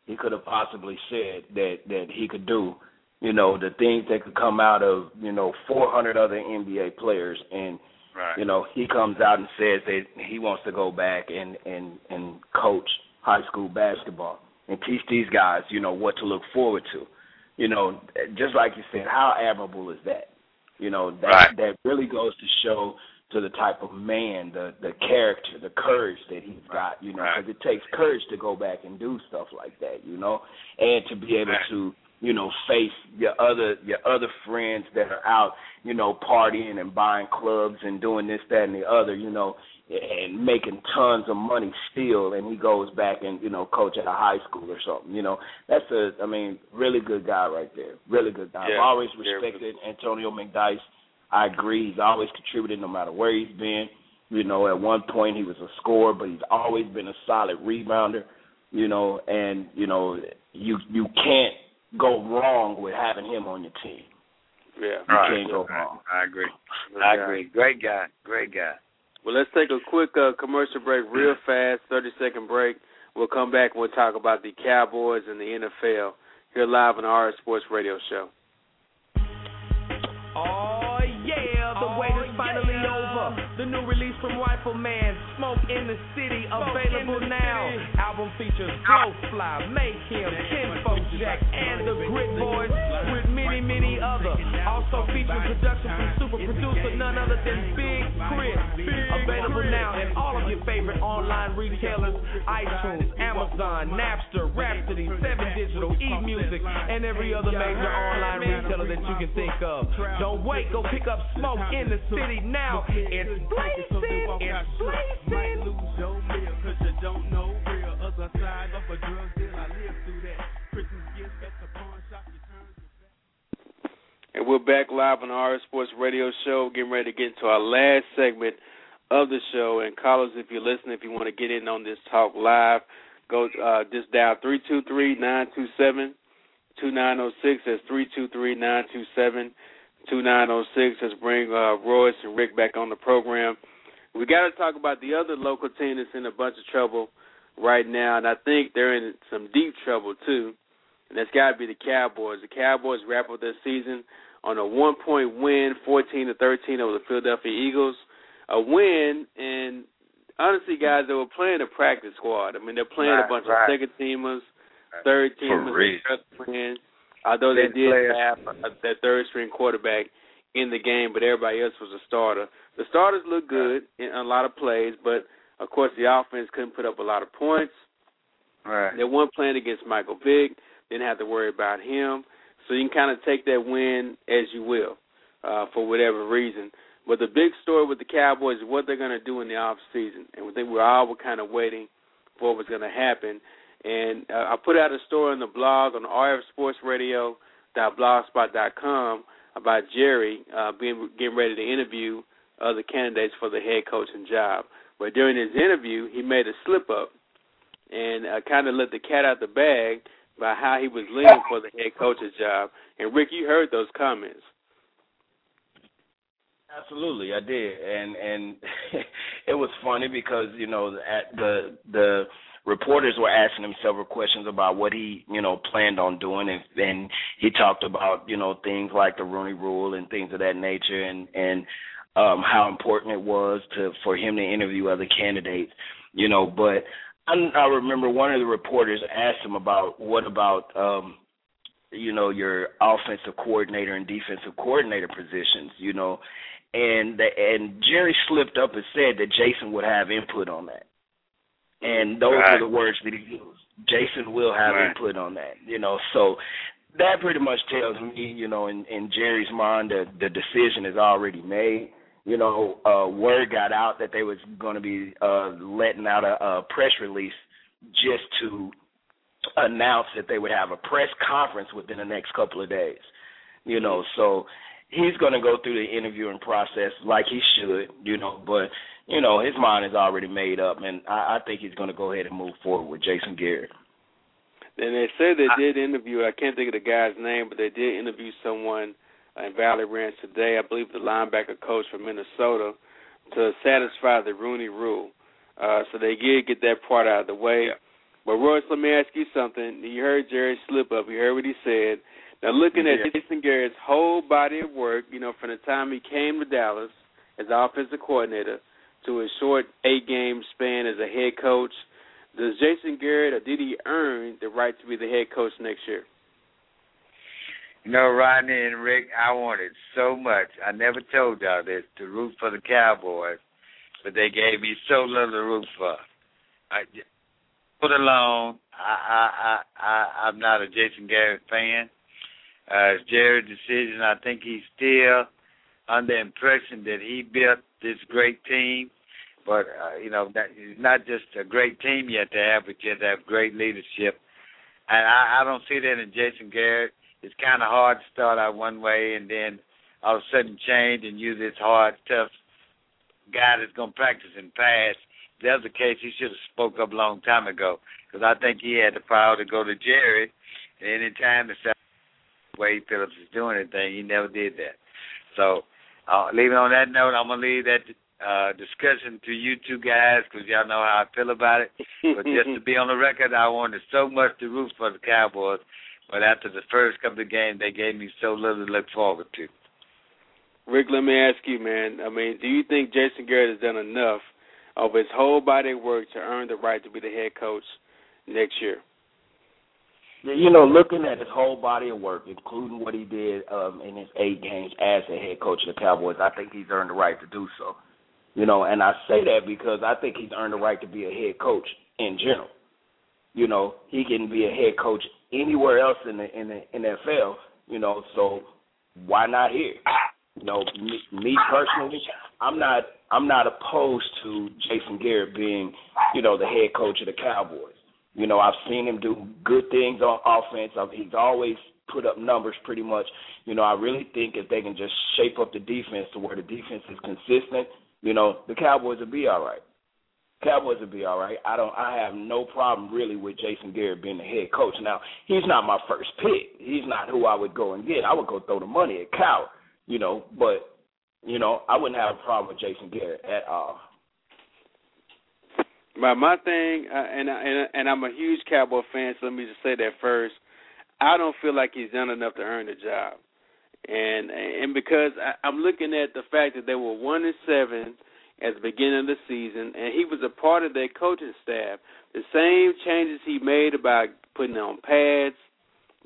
he could have possibly said that that he could do, you know, the things that could come out of you know 400 other NBA players, and Right. you know he comes out and says that he wants to go back and and and coach high school basketball and teach these guys, you know, what to look forward to. You know, just like you said, how admirable is that? You know, that Right. that really goes to show, to the type of man, the the character, the courage that he's got, you know, because it takes courage to go back and do stuff like that, you know, and to be able to, you know, face your other your other friends that are out, you know, partying and buying clubs and doing this, that, and the other, you know, and making tons of money still, and he goes back and you know coach at a high school or something. You know, that's a, I mean, really good guy right there. Really good guy. Yeah, I've always yeah. respected Antonio McDyess I agree. He's always contributed no matter where he's been. You know, at one point he was a scorer, but he's always been a solid rebounder. You know, and you know you you can't go wrong with having him on your team. Yeah, You right. can't go wrong. I agree. Good I guy. agree. Great guy. Great guy. Well, let's take a quick uh, commercial break, real fast, thirty second break. We'll come back and we'll talk about the Cowboys and the NFL here live on the RF Sports Radio Show. Oh The new release from Rifleman, Smoke in the City, available now. Album features Glowfly, Make Him, Kinfolk Jack, and the Grit Boys, with many, many other. Also featuring production from super producer none other than Big Chris. Available now in all of your favorite online retailers: iTunes, Amazon, Napster, Rhapsody, Seven Digital, eMusic, and every other major online retailer that you can think of. Don't wait, go pick up Smoke in the City now. It's blazing, it's blazing. And we're back live on the RF Sports Radio Show, getting ready to get into our last segment of the show. And callers, if you're listening, if you want to get in on this talk live, go uh, just dial three two three nine two seven two nine zero six. That's three two three nine two seven two nine zero six. Let's bring uh, Royce and Rick back on the program. We got to talk about the other local team that's in a bunch of trouble right now, and I think they're in some deep trouble too. And that's got to be the Cowboys. The Cowboys wrap up their season on a one-point win, 14 to 13 over the Philadelphia Eagles. A win, and honestly, guys, they were playing a practice squad. I mean, they're playing Right, a bunch right. of second teamers, third teamers, playing. Although they did have uh, a, their third string quarterback in the game, but everybody else was a starter. The starters looked good in a lot of plays, but of course the offense couldn't put up a lot of points. Right. They weren't playing against Michael Vick. Didn't have to worry about him. So you can kind of take that win as you will, uh, for whatever reason. But the big story with the Cowboys is what they're going to do in the off season, and I think we're all kind of waiting for what was going to happen. And uh, I put out a story on the blog on rfsportsradio.blogspot.com about Jerry uh, being getting ready to interview other candidates for the head coaching job. But during his interview, he made a slip up and uh, kind of let the cat out the bag by how he was leaning for the head coach's job. And Rick, you heard those comments. Absolutely, I did, and and it was funny because you know at the the reporters were asking him several questions about what he you know planned on doing, and and he talked about you know things like the Rooney Rule and things of that nature, and and um how important it was to for him to interview other candidates, you know. But I, I remember one of the reporters asked him about what about um you know your offensive coordinator and defensive coordinator positions, you know, and the, and Jerry slipped up and said that Jason would have input on that, and those Right. were the words that he used. Jason will have Right. input on that, you know. So that pretty much tells me, you know, in in Jerry's mind, the the decision is already made. You know, uh, word got out that they was going to be uh, letting out a, a press release just to announce that they would have a press conference within the next couple of days. You know, so he's going to go through the interviewing process like he should, you know, but you know, his mind is already made up and I, I think he's going to go ahead and move forward with Jason Garrett. And they said they did interview. I can't think of the guy's name, but they did interview someone in Valley Ranch today. I believe the linebacker coach from Minnesota to satisfy the Rooney Rule. Uh, so they did get that part out of the way. But Royce, let me ask you something. You heard Jerry slip up. You heard what he said. Now, looking at Jason Garrett's whole body of work, you know, from the time he came to Dallas as offensive coordinator to his short eight-game span as a head coach, does Jason Garrett or did he earn the right to be the head coach next year? You know, Rodney and Rick, I wanted so much. I never told y'all this to root for the Cowboys, but they gave me so little to root for. I put alone. I I I, I'm not a Jason Garrett fan. Uh, it's Jerry's decision. I think he's still under the impression that he built this great team. But uh, you know, that not just a great team yet to have, but you have to have great leadership. And I, I don't see that in Jason Garrett. It's kind of hard to start out one way and then all of a sudden change and use this hard, tough guy that's going to practice and pass. If that the case, he should have spoke up a long time ago because I think he had the power to go to Jerry at any time to say Wade Phillips is doing anything. He never did that. So, uh, leaving on that note, I'm gonna leave that uh, discussion to you two guys because y'all know how I feel about it. but just to be on the record, I wanted so much to root for the Cowboys, but after the first couple of games, they gave me so little to look forward to. Rick, let me ask you, man. I mean, do you think Jason Garrett has done enough of his whole body of work to earn the right to be the head coach next year? You know, looking at his whole body of work, including what he did um, in his eight games as a head coach of the Cowboys, I think he's earned the right to do so. You know, and I say that because I think he's earned the right to be a head coach in general. You know, he can be a head coach anywhere else in the in the NFL. You know, so why not here? You know, me, me personally, I'm not I'm not opposed to Jason Garrett being, you know, the head coach of the Cowboys. You know, I've seen him do good things on offense. I've, he's always put up numbers pretty much. You know, I really think if they can just shape up the defense to where the defense is consistent, you know, the Cowboys will be all right. Cowboys will be all right. I don't. I have no problem really with Jason Garrett being the head coach. Now he's not my first pick. He's not who I would go and get. I would go throw the money at Cowher, you know. But you know, I wouldn't have a problem with Jason Garrett at all. But my thing, uh, and and and I'm a huge Cowboy fan, so let me just say that first. I don't feel like he's done enough to earn the job, and and because I, I'm looking at the fact that they were one and seven at the beginning of the season, and he was a part of their coaching staff. The same changes he made about putting on pads,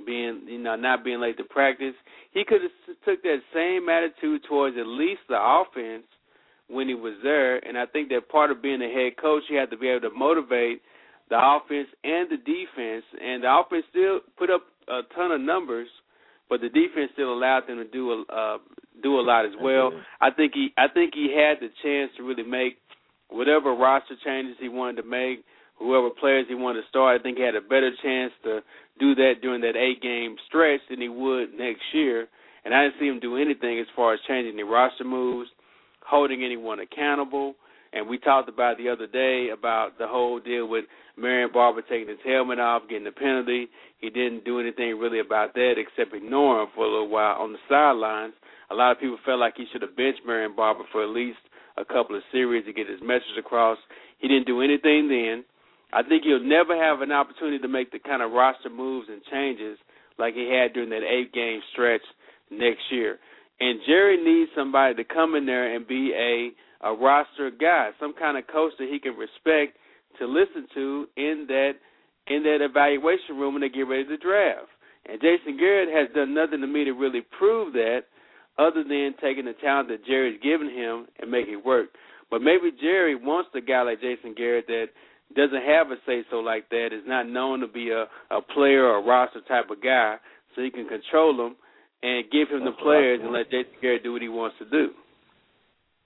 being you know not being late to practice, he could have took that same attitude towards at least the offense when he was there. And I think that part of being a head coach, you have to be able to motivate the offense and the defense. And the offense still put up a ton of numbers, but the defense still allowed them to do a uh, do a lot as well. I think he I think he had the chance to really make whatever roster changes he wanted to make, whoever players he wanted to start. I think he had a better chance to do that during that eight game stretch than he would next year. And I didn't see him do anything as far as changing the roster moves holding anyone accountable. And we talked about the other day about the whole deal with Marion Barber taking his helmet off, getting the penalty. He didn't do anything really about that except ignore him for a little while on the sidelines. A lot of people felt like he should have benched Marion Barber for at least a couple of series to get his message across. He didn't do anything then. I think he'll never have an opportunity to make the kind of roster moves and changes like he had during that eight game stretch next year. And Jerry needs somebody to come in there and be a a roster guy, some kind of coach that he can respect to listen to in that in that evaluation room when they get ready to draft. And Jason Garrett has done nothing to me to really prove that, other than taking the talent that Jerry's given him and making it work. But maybe Jerry wants a guy like Jason Garrett that doesn't have a say so like that, is not known to be a a player or a roster type of guy, so he can control him and give him that's the players and let Jason Garrett do what he wants to do.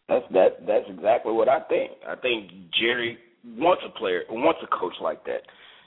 That's that. That's exactly what I think. I think Jerry wants a player, wants a coach like that.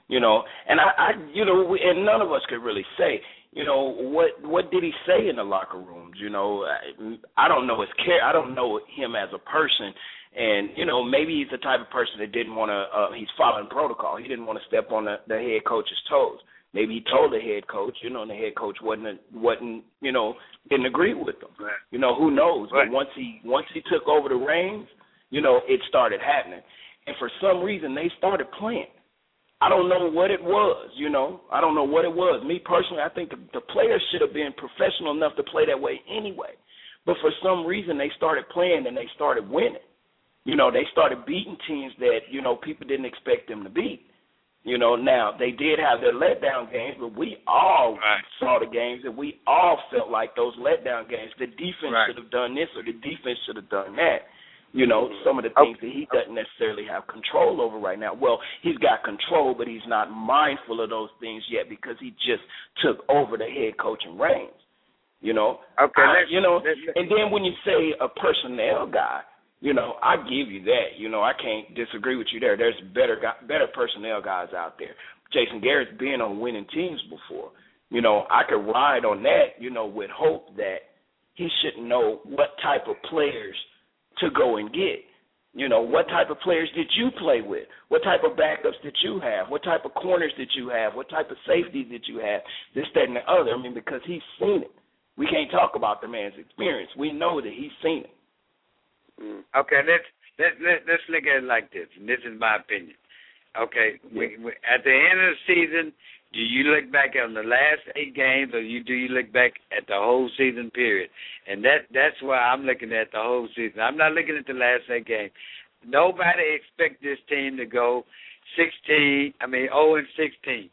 You know, and I, I you know, and none of us could really say, you know, what what did he say in the locker rooms? You know, I, I don't know his care. I don't know him as a person. And you know, maybe he's the type of person that didn't want to. Uh, he's following protocol. He didn't want to step on the, the head coach's toes. Maybe he told the head coach, you know, and the head coach wasn't wasn't you know didn't agree with him. Right. You know, who knows? Right. But once he once he took over the reins, you know, it started happening. And for some reason, they started playing. I don't know what it was. You know, I don't know what it was. Me personally, I think the, the players should have been professional enough to play that way anyway. But for some reason, they started playing and they started winning. You know, they started beating teams that you know people didn't expect them to beat You know, now they did have their letdown games, but we all right. saw the games and we all felt like those letdown games. The defense Right. should have done this or the defense should have done that. You know, Mm-hmm. some of the things that he doesn't necessarily have control over right now. Well, he's got control, but he's not mindful of those things yet because he just took over the head coaching reins. You know, Okay, I- you know, let's- let's- and then when you say a personnel guy, you know, I give you that. You know, I can't disagree with you there. There's better better personnel guys out there. Jason Garrett's been on winning teams before. You know, I could ride on that. You know, with hope that he should know what type of players to go and get. You know, what type of players did you play with? What type of backups did you have? What type of corners did you have? What type of safeties did you have? This, that, and the other. I mean, because he's seen it. We can't talk about the man's experience. We know that he's seen it. Okay, let's let let let's look at it like this, and this is my opinion. Okay, we, we, at the end of the season, do you look back on the last eight games, or you do you look back at the whole season period? And that that's why I'm looking at the whole season. I'm not looking at the last eight games. Nobody expect this team to go sixteen. I mean, zero and sixteen.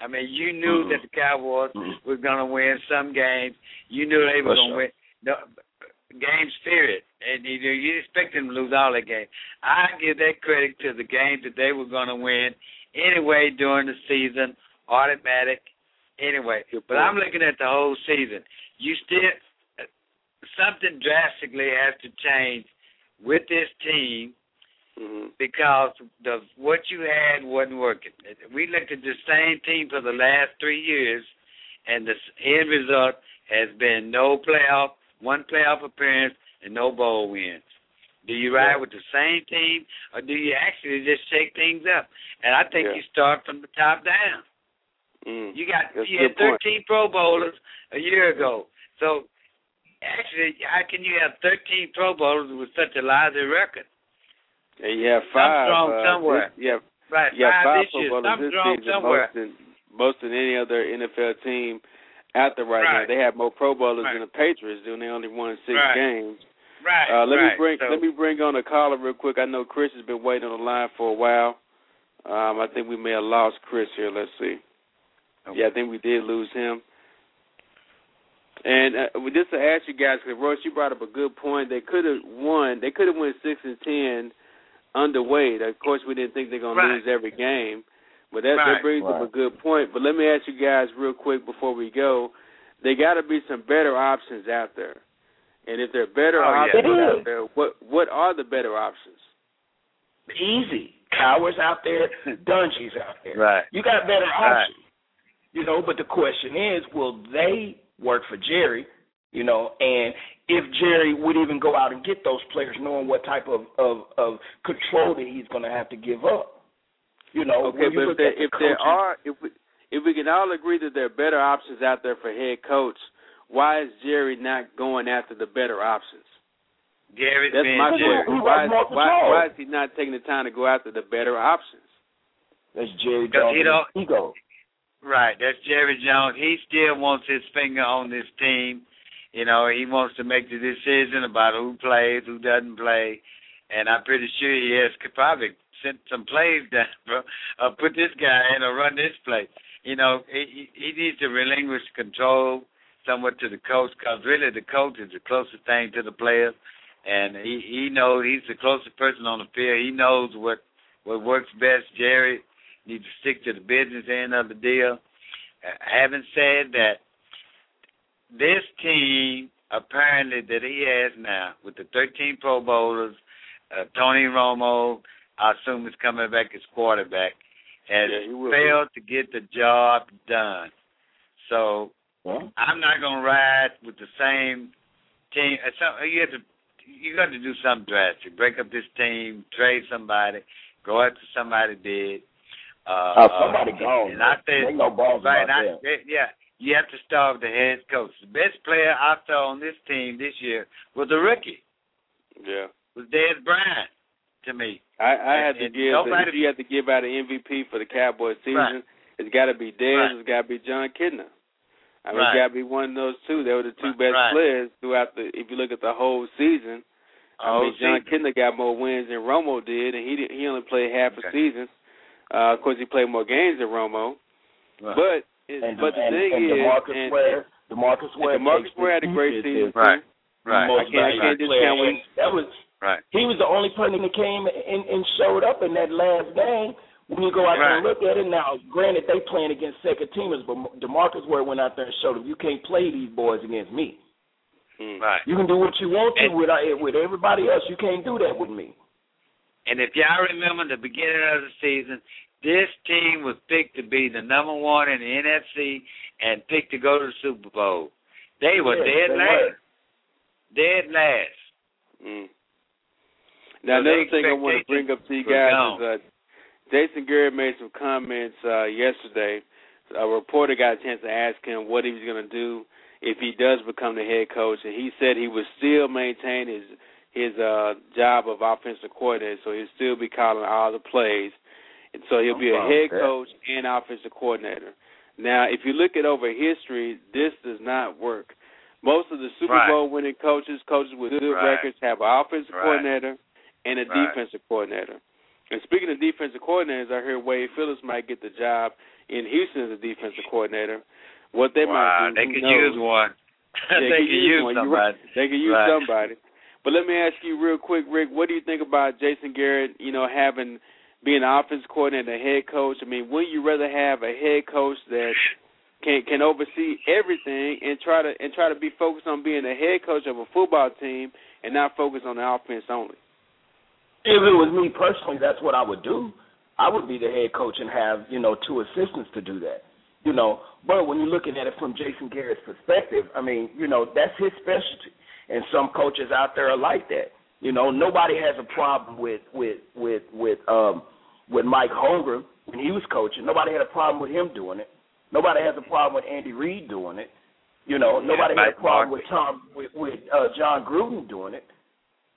I mean, you knew Mhm. that the Cowboys were going to win some games. You knew they were going to win no, games. Period. And you know, you expect them to lose all the games. I give that credit to the games that they were going to win anyway during the season, automatic. Anyway, but I'm looking at the whole season. You still something drastically has to change with this team mm-hmm. because the what you had wasn't working. We looked at the same team for the last three years, and the end result has been no playoff, one playoff appearance, and no bowl wins. Do you ride with the same team, or do you actually just shake things up? And I think Yeah. you start from the top down. Mm. You got you had good point. 13 Pro Bowlers a year ago. So actually, how can you have 13 Pro Bowlers with such a lousy record? And you have five. Something's wrong uh, somewhere. This, have, Right, you have five five. Pro Bowlers Something's this wrong season, somewhere. most than most than any other NFL team out there right, Right. now. They have more Pro Bowlers Right. than the Patriots do, and they only won six Right. games. Right. Uh, let right. me bring so, let me bring on a caller real quick. I know Chris has been waiting on the line for a while. Um, I think we may have lost Chris here. Let's see. Yeah, I think we did lose him. And uh, we- just to ask you guys, because Royce, you brought up a good point. They could have won. They could have won six and ten underweight. Of course, we didn't think they're going Right. to lose every game, but that, Right. that brings up a good point. But let me ask you guys real quick before we go. There got to be some better options out there. And if there are better Oh, options It out there, what what are the better options? Easy. Cowhers out there, Dungies out there. Right. You got better Right. options. You know, but the question is, will they work for Jerry? You know, and if Jerry would even go out and get those players, knowing what type of of, of control that he's going to have to give up. You know, Okay, when you but if there, the if there are if we if we can all agree that there are better options out there for head coach, why is Jerry not going after the better options? Gary's That's my Jerry. question. Why, wants why, why is he not taking the time to go after the better options? that's Jerry Because he Jones' don't- ego. Right, that's Jerry Jones. He still wants his finger on this team. You know, he wants to make the decision about who plays, who doesn't play, and I'm pretty sure he has could probably sent some plays down, bro. Uh, put this guy in or run this play. You know, he, he needs to relinquish control somewhat to the coach, because really the coach is the closest thing to the players, and he he knows he's the closest person on the field. He knows what what works best. Jerry needs to stick to the business end of the deal. Uh, having said that, this team apparently that he has now with the 13 Pro Bowlers, uh, Tony Romo, I assume is coming back as quarterback, has Yeah, failed to get the job done. So Well, I'm not gonna ride with the same team. uh, So you have to you got to do something drastic. Break up this team, trade somebody, go after somebody big. Uh, Oh, somebody uh, gone, And I man. think Ain't no balls right, about I, yeah, you have to start with the head coach. The best player I saw on this team this year was a rookie, Yeah. was Dez Bryant to me. I, I had to give nobody- if you have to give out an MVP for the Cowboys season, Right. it's gotta be Dez, Right. it's gotta be Jon Kitna. I mean Right. gotta be one of those two. They were the two Right. best Right. players throughout the if you look at the whole season. I Oh, mean John season. Got more wins than Romo did and he did, he only played half a season. Uh, of course, he played more games than Romo. Right. But it, and, but the and, thing and is, DeMarcus and, Ware, DeMarcus Ware, DeMarcus takes Ware had a great season. Right. Right. I can't- I can't valuable discount player. what- And that was Right. he was the only person that came and, and showed up in that last game. When you go out there and look at it now, granted they playing against second teamers, but Demarcus Ware went out there and showed them you can't play these boys against me. Hmm. Right. You can do what you want to And- with uh, with everybody else. You can't do that with me. And if y'all remember the beginning of the season, this team was picked to be the number one in the NFC and picked to go to the Super Bowl. They were Yeah, dead they last. were. Dead last. Mm. Now So another thing I want to bring up to you guys is uh, Jason Garrett made some comments uh, yesterday. A reporter got a chance to ask him what he was going to do if he does become the head coach, and he said he would still maintain his his uh, job of offensive coordinator, so he'll still be calling all the plays, and so he'll be a head coach and offensive coordinator. Now, if you look at over history, this does not work. Most of the Super Right. Bowl winning coaches, coaches with good Right. records, have an offensive Right. coordinator and a defensive coordinator. And speaking of defensive coordinators, I heard Wade Phillips might get the job in Houston as a defensive coordinator. What they wow, might do, they could knows? use one. They, they could use one. Somebody. right. They could use Right. somebody. But let me ask you real quick, Rick. What do you think about Jason Garrett? You know, having being an offensive coordinator, and a head coach. I mean, wouldn't you rather have a head coach that can can oversee everything and try to and try to be focused on being a head coach of a football team and not focus on the offense only? If it was me personally, that's what I would do. I would be the head coach and have you know two assistants to do that. You know, but when you're looking at it from Jason Garrett's perspective, I mean, you know, that's his specialty, and some coaches out there are like that. You know, nobody has a problem with with with with um with Mike Holmgren when he was coaching. Nobody had a problem with him doing it. Nobody has a problem with Andy Reid doing it. You know, Yeah, nobody had a problem Barkley. with Tom with with uh, Jon Gruden doing it.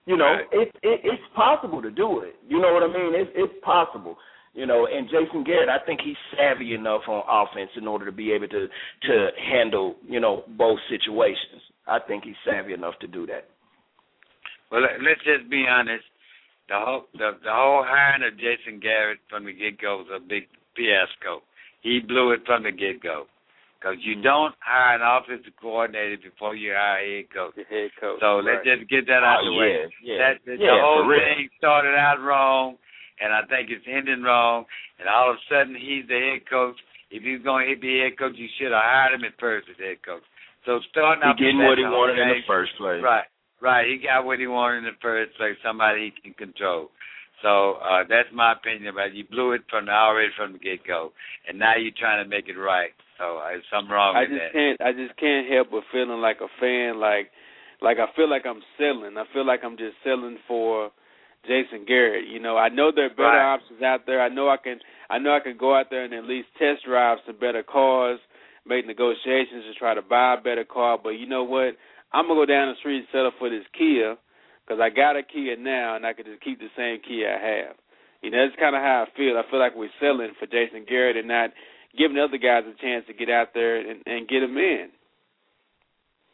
You know, Right. it, it it's possible to do it. You know what I mean? It's it's possible. You know, and Jason Garrett, I think he's savvy enough on offense in order to be able to to handle you know both situations. I think he's savvy enough to do that. Well, let- let's just be honest. The whole the, the whole hiring of Jason Garrett from the get go was a big fiasco. He blew it from the get go. Because you don't hire an offensive coordinator before you hire a head coach. The head coach. So let's just get that out Oh, of the way. yeah, yeah. That the, Yeah, the whole thing started out wrong, and I think it's ending wrong. And all of a sudden, he's the head coach. If he's going to be head coach, you should have hired him at first as head coach. So starting He getting what he wanted in the first place. Right, right. He got what he wanted in the first place. Somebody he can control. So uh that's my opinion about it. You blew it from the already from the get go, and now you're trying to make it right. So there's something wrong I with just that. can't. I just can't help but feeling like a fan. Like, like I feel like I'm selling. I feel like I'm just selling for Jason Garrett. You know, I know there are better Right. options out there. I know I can. I know I can go out there and at least test drive some better cars, make negotiations to try to buy a better car. But you know what? I'm gonna go down the street and settle for this Kia because I got a Kia now and I can just keep the same Kia I have. You know, that's kind of how I feel. I feel like we're selling for Jason Garrett and not giving other guys a chance to get out there and, and get them in.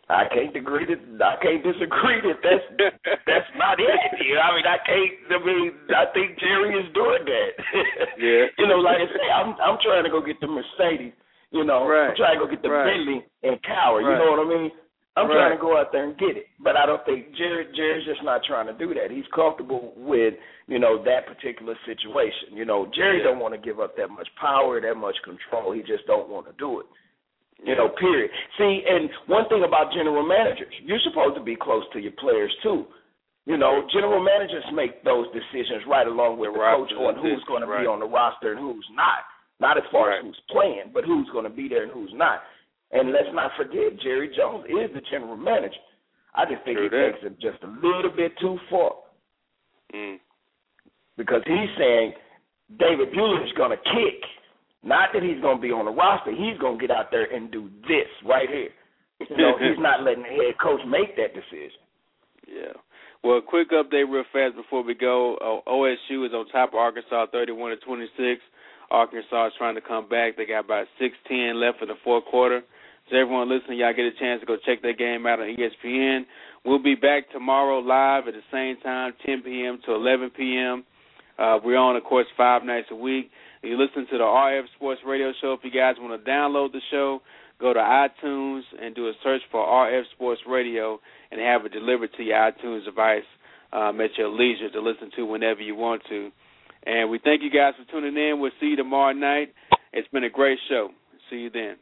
I can't agree that I can't disagree that that's that's not it. You know, I mean, I can't. I mean, I think Jerry is doing that. Yeah. you know, like I say, I'm I'm trying to go get the Mercedes. You know, Right. I'm trying to go get the Right. Bentley and Cowher. You know what I mean? I'm Right. trying to go out there and get it, but I don't think Jerry Jerry's just not trying to do that. He's comfortable with you know that particular situation. You know, Jerry Yeah. don't want to give up that much power, that much control. He just don't want to do it. You know, period. See, and one thing about general managers, you're supposed to be close to your players too. You know, general managers make those decisions right along with The the coach on who's going to right. be on the roster and who's not. Not as far Right. as who's playing, but who's going to be there and who's not. And let's not forget, Jerry Jones is the general manager. I just think True he takes it just a little bit too far Mm. because he's saying David Buehler's going to kick. Not that he's going to be on the roster. He's going to get out there and do this right here. You know, he's not letting the head coach make that decision. Yeah. Well, quick update real fast before we go. Uh, OSU is on top of Arkansas, 31 to 26. Arkansas is trying to come back. They got about 6:10 left for the fourth quarter. So everyone listening, y'all get a chance to go check that game out on ESPN. We'll be back tomorrow live at the same time, 10 p.m. to 11 p.m. Uh, we're on, of course, five nights a week. You listen to the RF Sports Radio Show. If you guys want to download the show, go to iTunes and do a search for RF Sports Radio and have it delivered to your iTunes device um, at your leisure to listen to whenever you want to. And we thank you guys for tuning in. We'll see you tomorrow night. It's been a great show. See you then.